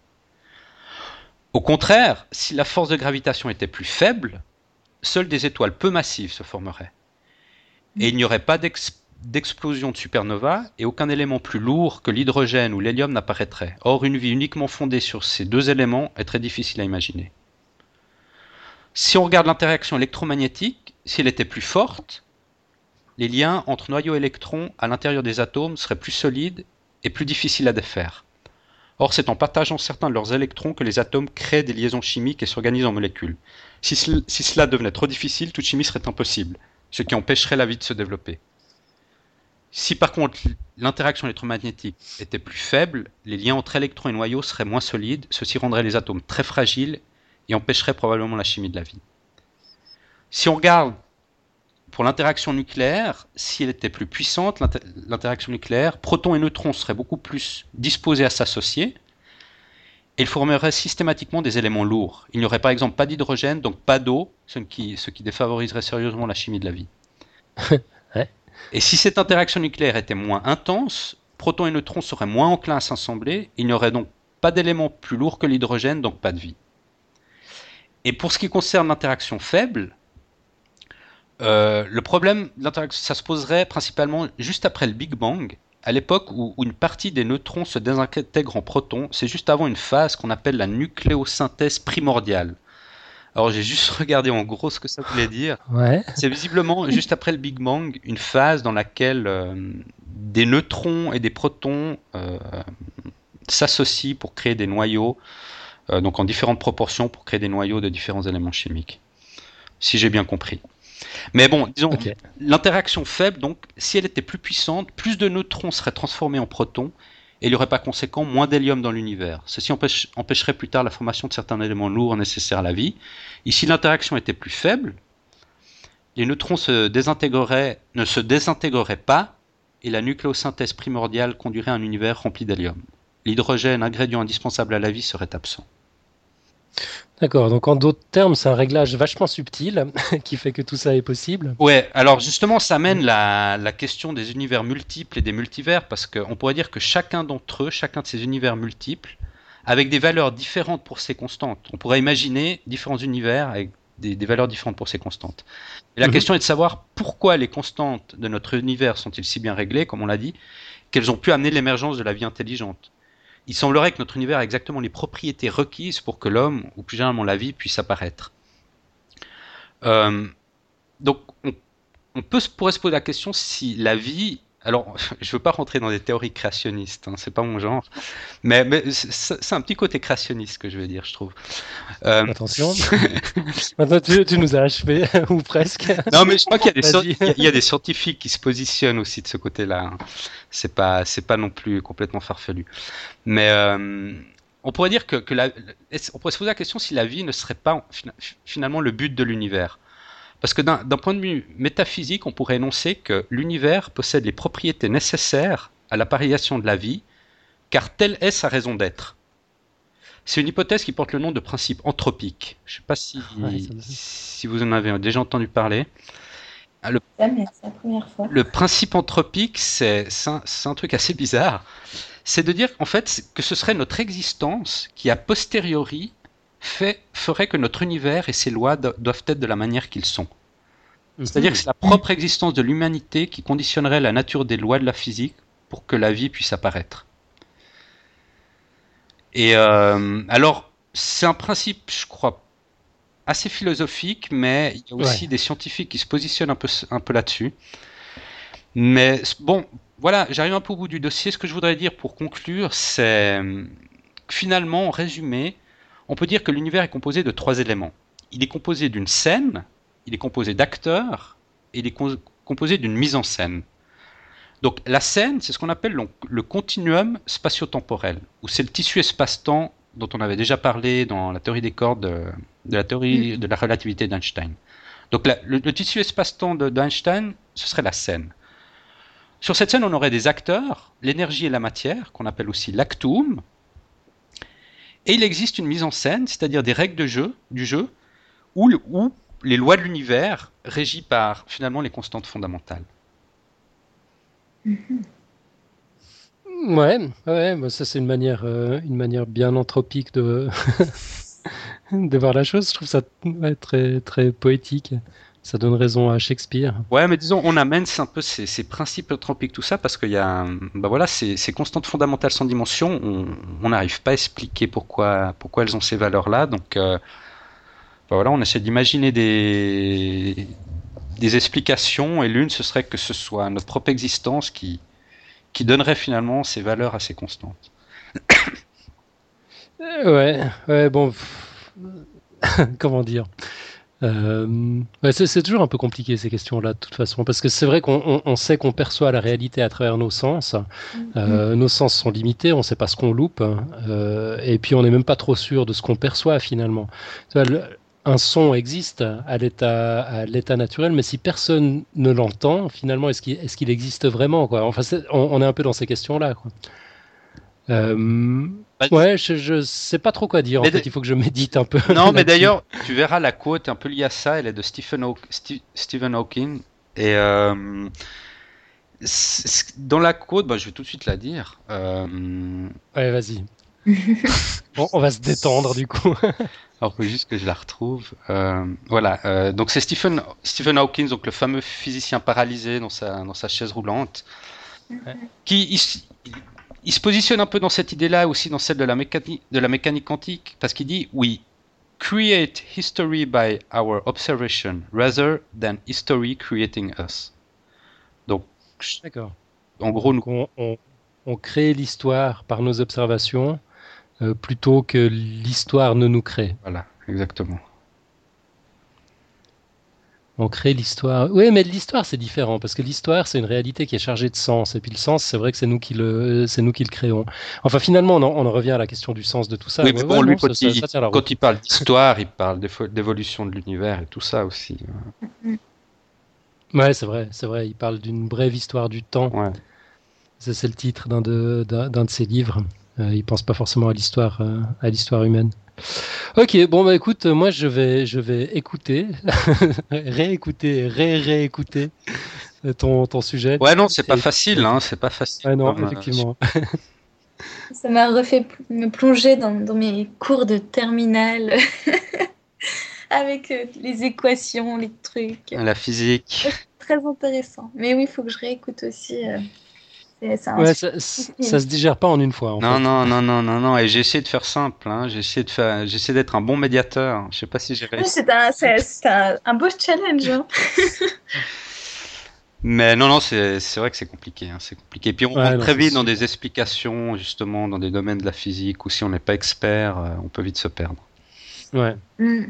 Speaker 2: Au contraire, si la force de gravitation était plus faible, seules des étoiles peu massives se formeraient. Et il n'y aurait pas d'explosion de supernova et aucun élément plus lourd que l'hydrogène ou l'hélium n'apparaîtrait. Or, une vie uniquement fondée sur ces deux éléments est très difficile à imaginer. Si on regarde l'interaction électromagnétique, si elle était plus forte, les liens entre noyaux et électrons à l'intérieur des atomes seraient plus solides et plus difficiles à défaire. Or, c'est en partageant certains de leurs électrons que les atomes créent des liaisons chimiques et s'organisent en molécules. Si, cela devenait trop difficile, toute chimie serait impossible, ce qui empêcherait la vie de se développer. Si par contre l'interaction électromagnétique était plus faible, les liens entre électrons et noyaux seraient moins solides, ceci rendrait les atomes très fragiles et empêcherait probablement la chimie de la vie. Si on regarde pour l'interaction nucléaire, si elle était plus puissante, l'interaction nucléaire, protons et neutrons seraient beaucoup plus disposés à s'associer et ils formeraient systématiquement des éléments lourds. Il n'y aurait par exemple pas d'hydrogène, donc pas d'eau, ce qui, ce qui défavoriserait sérieusement la chimie de la vie. Et si cette interaction nucléaire était moins intense, protons et neutrons seraient moins enclins à s'assembler, il n'y aurait donc pas d'éléments plus lourds que l'hydrogène, donc pas de vie. Et pour ce qui concerne l'interaction faible, euh, le problème, ça se poserait principalement juste après le Big Bang, à l'époque où, une partie des neutrons se désintègre en protons. C'est juste avant une phase qu'on appelle la nucléosynthèse primordiale. Alors j'ai juste regardé en gros ce que ça voulait dire. C'est visiblement juste après le Big Bang une phase dans laquelle euh, des neutrons et des protons euh, s'associent pour créer des noyaux, donc en différentes proportions pour créer des noyaux de différents éléments chimiques. Si j'ai bien compris. Mais bon, disons, l'interaction faible, donc, si elle était plus puissante, plus de neutrons seraient transformés en protons, et il n'y aurait pas conséquent moins d'hélium dans l'univers. Ceci empêcherait plus tard la formation de certains éléments lourds nécessaires à la vie. Ici, l'interaction était plus faible, les neutrons se désintégreraient, ne se désintégreraient pas, et la nucléosynthèse primordiale conduirait à un univers rempli d'hélium. L'hydrogène, ingrédient indispensable à la vie, serait absent.
Speaker 1: D'accord, donc en d'autres termes, c'est un réglage vachement subtil qui fait que tout ça est possible.
Speaker 2: Ouais, alors justement, ça amène la, la question des univers multiples et des multivers, parce qu'on pourrait dire que chacun d'entre eux, chacun de ces univers multiples, avec des valeurs différentes pour ces constantes. On pourrait imaginer différents univers avec des, valeurs différentes pour ces constantes. Et la mhm. question est de savoir pourquoi les constantes de notre univers sont-ils si bien réglées, comme on l'a dit, qu'elles ont pu amener l'émergence de la vie intelligente il semblerait que notre univers a exactement les propriétés requises pour que l'homme, ou plus généralement la vie, puisse apparaître. Euh, donc, on, peut, pourrait se poser la question si la vie alors, je veux pas rentrer dans des théories créationnistes, hein, c'est pas mon genre, mais, c'est un petit côté créationniste que je veux dire, je trouve.
Speaker 1: Euh... Attention, maintenant tu, nous as achevé, ou presque.
Speaker 2: Non, mais je crois qu'il y, y, a des scientifiques qui se positionnent aussi de ce côté-là. Hein. C'est pas, c'est pas non plus complètement farfelu. Mais euh, on pourrait dire que, que la, on pourrait se poser la question si la vie ne serait pas finalement le but de l'univers. Parce que d'un point de vue métaphysique, on pourrait énoncer que l'univers possède les propriétés nécessaires à l'apparition de la vie, car telle est sa raison d'être. C'est une hypothèse qui porte le nom de principe anthropique. Je ne sais pas si, si vous en avez déjà entendu parler.
Speaker 3: Ah, le,
Speaker 2: le principe anthropique, c'est un, un, truc assez bizarre. C'est de dire en fait que ce serait notre existence qui, a posteriori, fait, ferait que notre univers et ses lois doivent être de la manière qu'ils sont. Mhm. C'est-à-dire que c'est la propre existence de l'humanité qui conditionnerait la nature des lois de la physique pour que la vie puisse apparaître. Et euh, alors, c'est un principe, je crois, assez philosophique, mais il y a aussi des scientifiques qui se positionnent un peu, un peu là-dessus. Mais bon, voilà, j'arrive un peu au bout du dossier. Ce que je voudrais dire pour conclure, c'est finalement, en résumé, on peut dire que l'univers est composé de trois éléments. Il est composé d'une scène, il est composé d'acteurs, et il est composé d'une mise en scène. Donc la scène, c'est ce qu'on appelle le continuum spatio-temporel, où c'est le tissu espace-temps dont on avait déjà parlé dans la théorie des cordes de, la théorie mm. de la relativité d'Einstein. Donc le, tissu espace-temps d'Einstein, ce serait la scène. Sur cette scène, on aurait des acteurs, l'énergie et la matière, qu'on appelle aussi l'actum. Et il existe une mise en scène, c'est-à-dire des règles de jeu, du jeu, où, les lois de l'univers régies par finalement les constantes fondamentales.
Speaker 1: Mm-hmm. Ouais, ouais, bah, ça c'est une manière, euh, une manière bien anthropique de, voir la chose. Je trouve ça très, très poétique. Ça donne raison à Shakespeare.
Speaker 2: Ouais, mais disons, on amène un peu ces, principes anthropiques, tout ça, parce qu'il y a, bah voilà, ces, ces, constantes fondamentales sans dimension, on n'arrive pas à expliquer pourquoi, pourquoi elles ont ces valeurs-là. Donc, euh, bah voilà, on essaie d'imaginer des, des explications, et l'une, ce serait que ce soit notre propre existence qui, qui donnerait finalement ces valeurs assez constantes.
Speaker 1: ouais, ouais, bon, comment dire? Euh, c'est toujours un peu compliqué ces questions-là de toute façon, parce que c'est vrai qu'on sait qu'on perçoit la réalité à travers nos sens. Euh, nos sens sont limités, on ne sait pas ce qu'on loupe, euh, et puis on n'est même pas trop sûr de ce qu'on perçoit finalement un son existe à l'état naturel, mais si personne ne l'entend, finalement, est-ce qu'il est existe vraiment quoi? Enfin, on, est un peu dans ces questions-là. Euh, bah, ouais, je, sais pas trop quoi dire. En fait, il faut que je médite un peu.
Speaker 2: Non, mais d'ailleurs, tu verras la quote un peu liée à ça. Elle est de Stephen, Stephen Hawking et euh, dans la quote, bah, je vais tout de suite la dire. Euh...
Speaker 1: Ouais, vas-y. bon, on va se détendre du coup.
Speaker 2: Alors, il faut juste que je la retrouve. Euh, voilà, euh, donc c'est Stephen, Stephen Hawking, donc le fameux physicien paralysé dans sa, dans sa chaise roulante, qui il, se positionne un peu dans cette idée-là, aussi dans celle de la mécanique, de la mécanique quantique, parce qu'il dit oui, create history by our observation rather than history creating us. Donc,
Speaker 1: d'accord. En gros, nous... on, on, on crée l'histoire par nos observations euh, plutôt que l'histoire ne nous crée.
Speaker 2: Voilà, exactement.
Speaker 1: On crée l'histoire. Oui, mais l'histoire c'est différent parce que l'histoire c'est une réalité qui est chargée de sens et puis le sens c'est vrai que c'est nous qui le c'est nous qui le créons. Enfin finalement on en, revient à la question du sens de tout ça.
Speaker 2: Oui, mais bon, lui quand, il, parle d'histoire, il parle d'évolution de l'univers et tout ça aussi.
Speaker 1: Ouais, c'est vrai, c'est vrai. Il parle d'une brève histoire du temps. Ouais. C'est le titre d'un de, de ses livres. Euh, il pense pas forcément à l'histoire, euh, à l'histoire humaine. Ok, bon bah écoute, moi je vais, je vais écouter, réécouter, ré-réécouter ton, ton sujet.
Speaker 2: Ouais non, c'est pas facile, hein, c'est pas facile.
Speaker 1: Ouais, non, effectivement.
Speaker 3: Ça m'a refait me plonger dans, dans, mes cours de terminale avec euh, les équations, les trucs.
Speaker 2: La physique.
Speaker 3: Très intéressant. Mais oui, il faut que je réécoute aussi
Speaker 1: ça, ouais, ça, se digère pas en une fois.
Speaker 2: non, non, non, non, non, non. Et j'ai essayé de faire simple. Hein. J'ai essayé de faire, j'ai essayé d'être un bon médiateur. Je sais pas si j'ai réussi.
Speaker 3: c'est un, un, beau challenge. Hein.
Speaker 2: Mais non, non, c'est vrai que c'est compliqué. Hein. C'est compliqué. Puis on rentre très vite dans des explications, justement, dans des domaines de la physique, où si on n'est pas expert, euh, on peut vite se perdre.
Speaker 1: Ouais. Mm.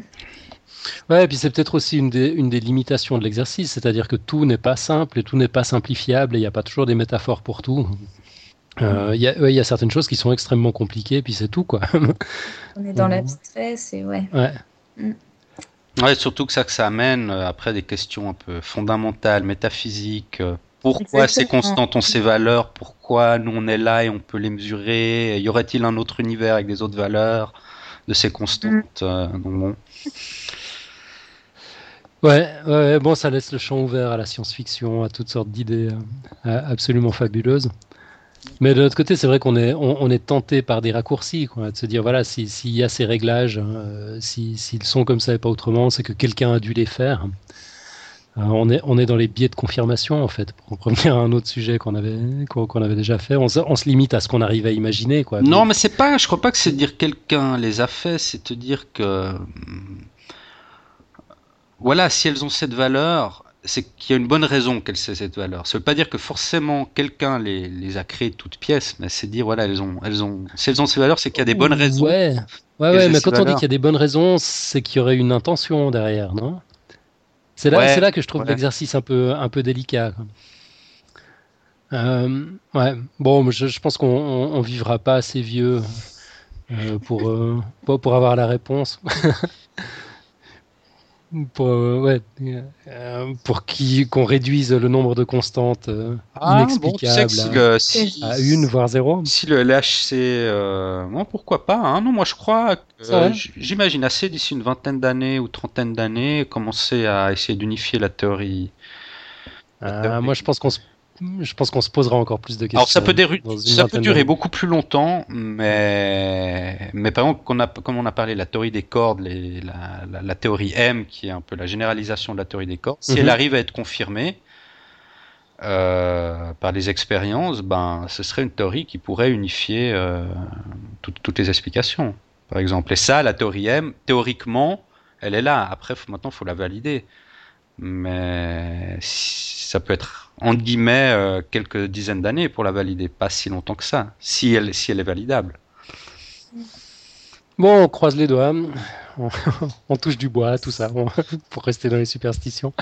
Speaker 1: Ouais, et puis c'est peut-être aussi une des, une des limitations de l'exercice, c'est-à-dire que tout n'est pas simple et tout n'est pas simplifiable et il n'y a pas toujours des métaphores pour tout. Euh, Il y, a- ouais, il y a certaines choses qui sont extrêmement compliquées, puis c'est tout, quoi.
Speaker 3: On est dans
Speaker 1: Mhm.
Speaker 3: l'abstrait, c'est ouais.
Speaker 1: ouais.
Speaker 2: Ouais, surtout que ça, que ça amène euh, après des questions un peu fondamentales, métaphysiques. euh, Pourquoi ces constantes ont ces valeurs Pourquoi nous on est là et on peut les mesurer Y aurait-il un autre univers avec des autres valeurs de ces constantes euh, donc bon.
Speaker 1: Ouais, ouais, bon, ça laisse le champ ouvert à la science-fiction, à toutes sortes d'idées euh, absolument fabuleuses. Mais de l'autre côté, c'est vrai qu'on est, on, on est tenté par des raccourcis, quoi, de se dire, voilà, si- s'il y a ces réglages, euh, si- s'ils sont comme ça et pas autrement, c'est que quelqu'un a dû les faire. Euh, on, est, on est dans les biais de confirmation, en fait, pour en revenir à un autre sujet qu'on avait, qu'on avait déjà fait. On, se- on se limite à ce qu'on arrive à imaginer, quoi.
Speaker 2: Non, mais c'est pas. Je crois pas que c'est dire quelqu'un les a fait, c'est te dire que. Voilà, si elles ont cette valeur, c'est qu'il y a une bonne raison qu'elles aient cette valeur. Ça veut pas dire que forcément quelqu'un les, les a créées toutes pièces, mais c'est dire, voilà, elles ont, elles ont, si elles ont ces valeurs, c'est qu'il y a des bonnes raisons.
Speaker 1: Ouais, ouais, ouais mais quand on dit qu'il y a des bonnes raisons, c'est qu'il y aurait une intention derrière, non? C'est là,
Speaker 2: Ouais,
Speaker 1: là que je trouve
Speaker 2: ouais.
Speaker 1: l'exercice un peu, un peu délicat. Euh, ouais, bon, je, je pense qu'on on, on vivra pas assez vieux euh, pour, euh, pour, pour avoir la réponse. pour, euh, ouais, euh, pour qui- qu'on réduise le nombre de constantes euh,
Speaker 2: Ah, bon, tu sais
Speaker 1: à-
Speaker 2: si,
Speaker 1: à, une, voire zéro.
Speaker 2: si le LHC, euh, bon, pourquoi pas, hein, non, moi je crois, j'imagine assez d'ici une vingtaine d'années ou trentaine d'années, commencer à essayer d'unifier la théorie.
Speaker 1: Euh, moi, je pense qu'on se, je pense qu'on se posera encore plus de questions.
Speaker 2: Alors ça peut, ça durer beaucoup plus longtemps, mais, mais par exemple, qu'on a, comme on a parlé, la théorie des cordes, les- la, la- la théorie M, qui est un peu la généralisation de la théorie des cordes, si
Speaker 1: Mhm.
Speaker 2: elle arrive à être confirmée euh, par les expériences, ben, ce serait une théorie qui pourrait unifier euh, toutes- toutes les explications, par exemple. Et ça, la théorie M, théoriquement, elle est là. Après, faut- maintenant, il faut la valider. Mais ça peut être, entre guillemets, euh, quelques dizaines d'années pour la valider, pas si longtemps que ça, si elle, si elle est validable.
Speaker 1: Bon, on croise les doigts, on, touche du bois, tout ça, pour rester dans les superstitions.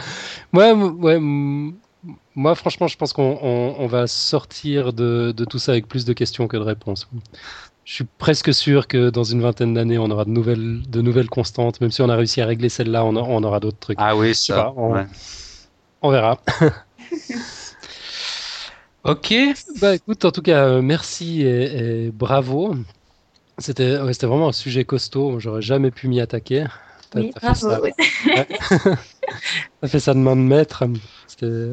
Speaker 1: Moi, franchement, je pense qu'on on- on va sortir de tout ça avec plus de questions que de réponses. Je suis presque sûr que dans une vingtaine d'années, on aura de nouvelles, de nouvelles constantes. Même si on a réussi à régler celle-là, on, aura d'autres trucs.
Speaker 2: Ah oui, ça.
Speaker 1: pas, on-
Speaker 2: ouais.
Speaker 1: On verra.
Speaker 2: Ok.
Speaker 1: Bah écoute, en tout cas, euh, merci et, et bravo. C'était ouais, c'était vraiment un sujet costaud. J'aurais jamais pu m'y attaquer. T'as
Speaker 3: Oui,
Speaker 1: fait
Speaker 3: bravo.
Speaker 1: ça.
Speaker 3: ouais.
Speaker 1: Fait ça de main de maître. C'était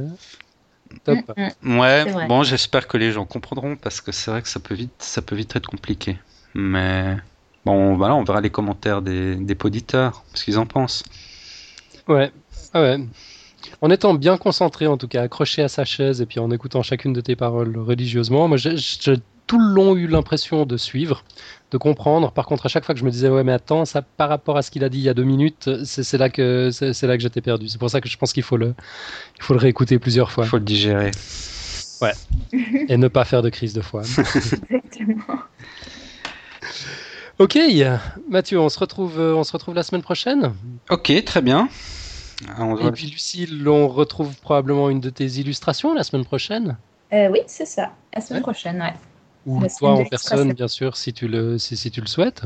Speaker 1: top.
Speaker 3: Mm, mm.
Speaker 2: Ouais. Bon, j'espère que les gens comprendront parce que c'est vrai que ça peut vite, ça peut vite être compliqué. Mais bon, voilà, on verra les commentaires des, des auditeurs, ce qu'ils en pensent.
Speaker 1: Ouais. Ah ouais. En étant bien concentré, en tout cas, accroché à sa chaise et puis en écoutant chacune de tes paroles religieusement, moi j'ai tout le long eu l'impression de suivre, de comprendre. Par contre, à chaque fois que je me disais, ouais, mais attends, ça par rapport à ce qu'il a dit il y a deux minutes, c'est là que c'est là que j'étais perdu. C'est pour ça que je pense qu'il faut le, il faut le réécouter plusieurs fois
Speaker 2: Il faut le digérer.
Speaker 1: et ne pas faire de crise de foi.
Speaker 3: Exactement.
Speaker 1: Ok, Mathieu, on se retrouve, on se retrouve la semaine prochaine.
Speaker 2: Ok, très bien. Ah, on
Speaker 1: Et puis Lucille, on retrouve probablement une de tes illustrations la semaine prochaine.
Speaker 3: Euh, oui, c'est ça. La semaine
Speaker 1: Ouais.
Speaker 3: prochaine, ouais.
Speaker 1: Ou toi en personne, bien sûr, si tu le, si, si tu le souhaites.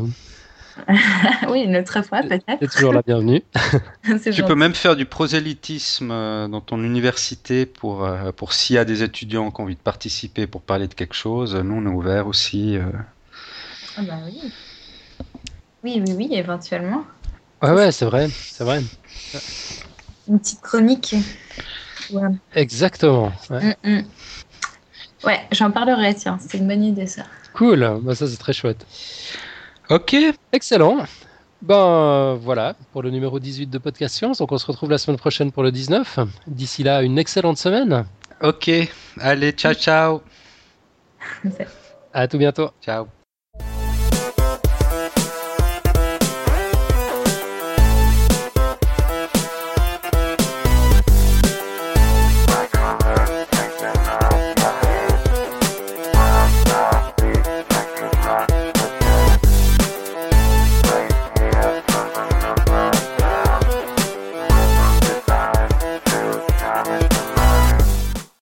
Speaker 3: oui, une autre fois, peut-être.
Speaker 1: toujours la bienvenue.
Speaker 3: C'est
Speaker 2: Tu
Speaker 3: gentil.
Speaker 2: peux même faire du prosélytisme euh, dans ton université pour, euh, pour s'il y a des étudiants qui ont envie de participer pour parler de quelque chose. Nous, on est ouvert aussi. euh.
Speaker 3: Ah bah oui. Oui, oui, oui, éventuellement.
Speaker 1: Ouais, ouais, c'est vrai, c'est vrai.
Speaker 3: Une petite chronique. Ouais,
Speaker 1: Exactement. Ouais.
Speaker 3: Mm, mm. Ouais, j'en parlerai, tiens. C'est une bonne idée, ça.
Speaker 1: Cool, bah, ça c'est très chouette.
Speaker 2: Ok,
Speaker 1: Excellent. Ben voilà pour le numéro 18 de Podcast Science. Donc on se retrouve la semaine prochaine pour le 19. D'ici là, une excellente semaine.
Speaker 2: ok. Allez, ciao, ciao.
Speaker 1: À tout bientôt.
Speaker 2: Ciao.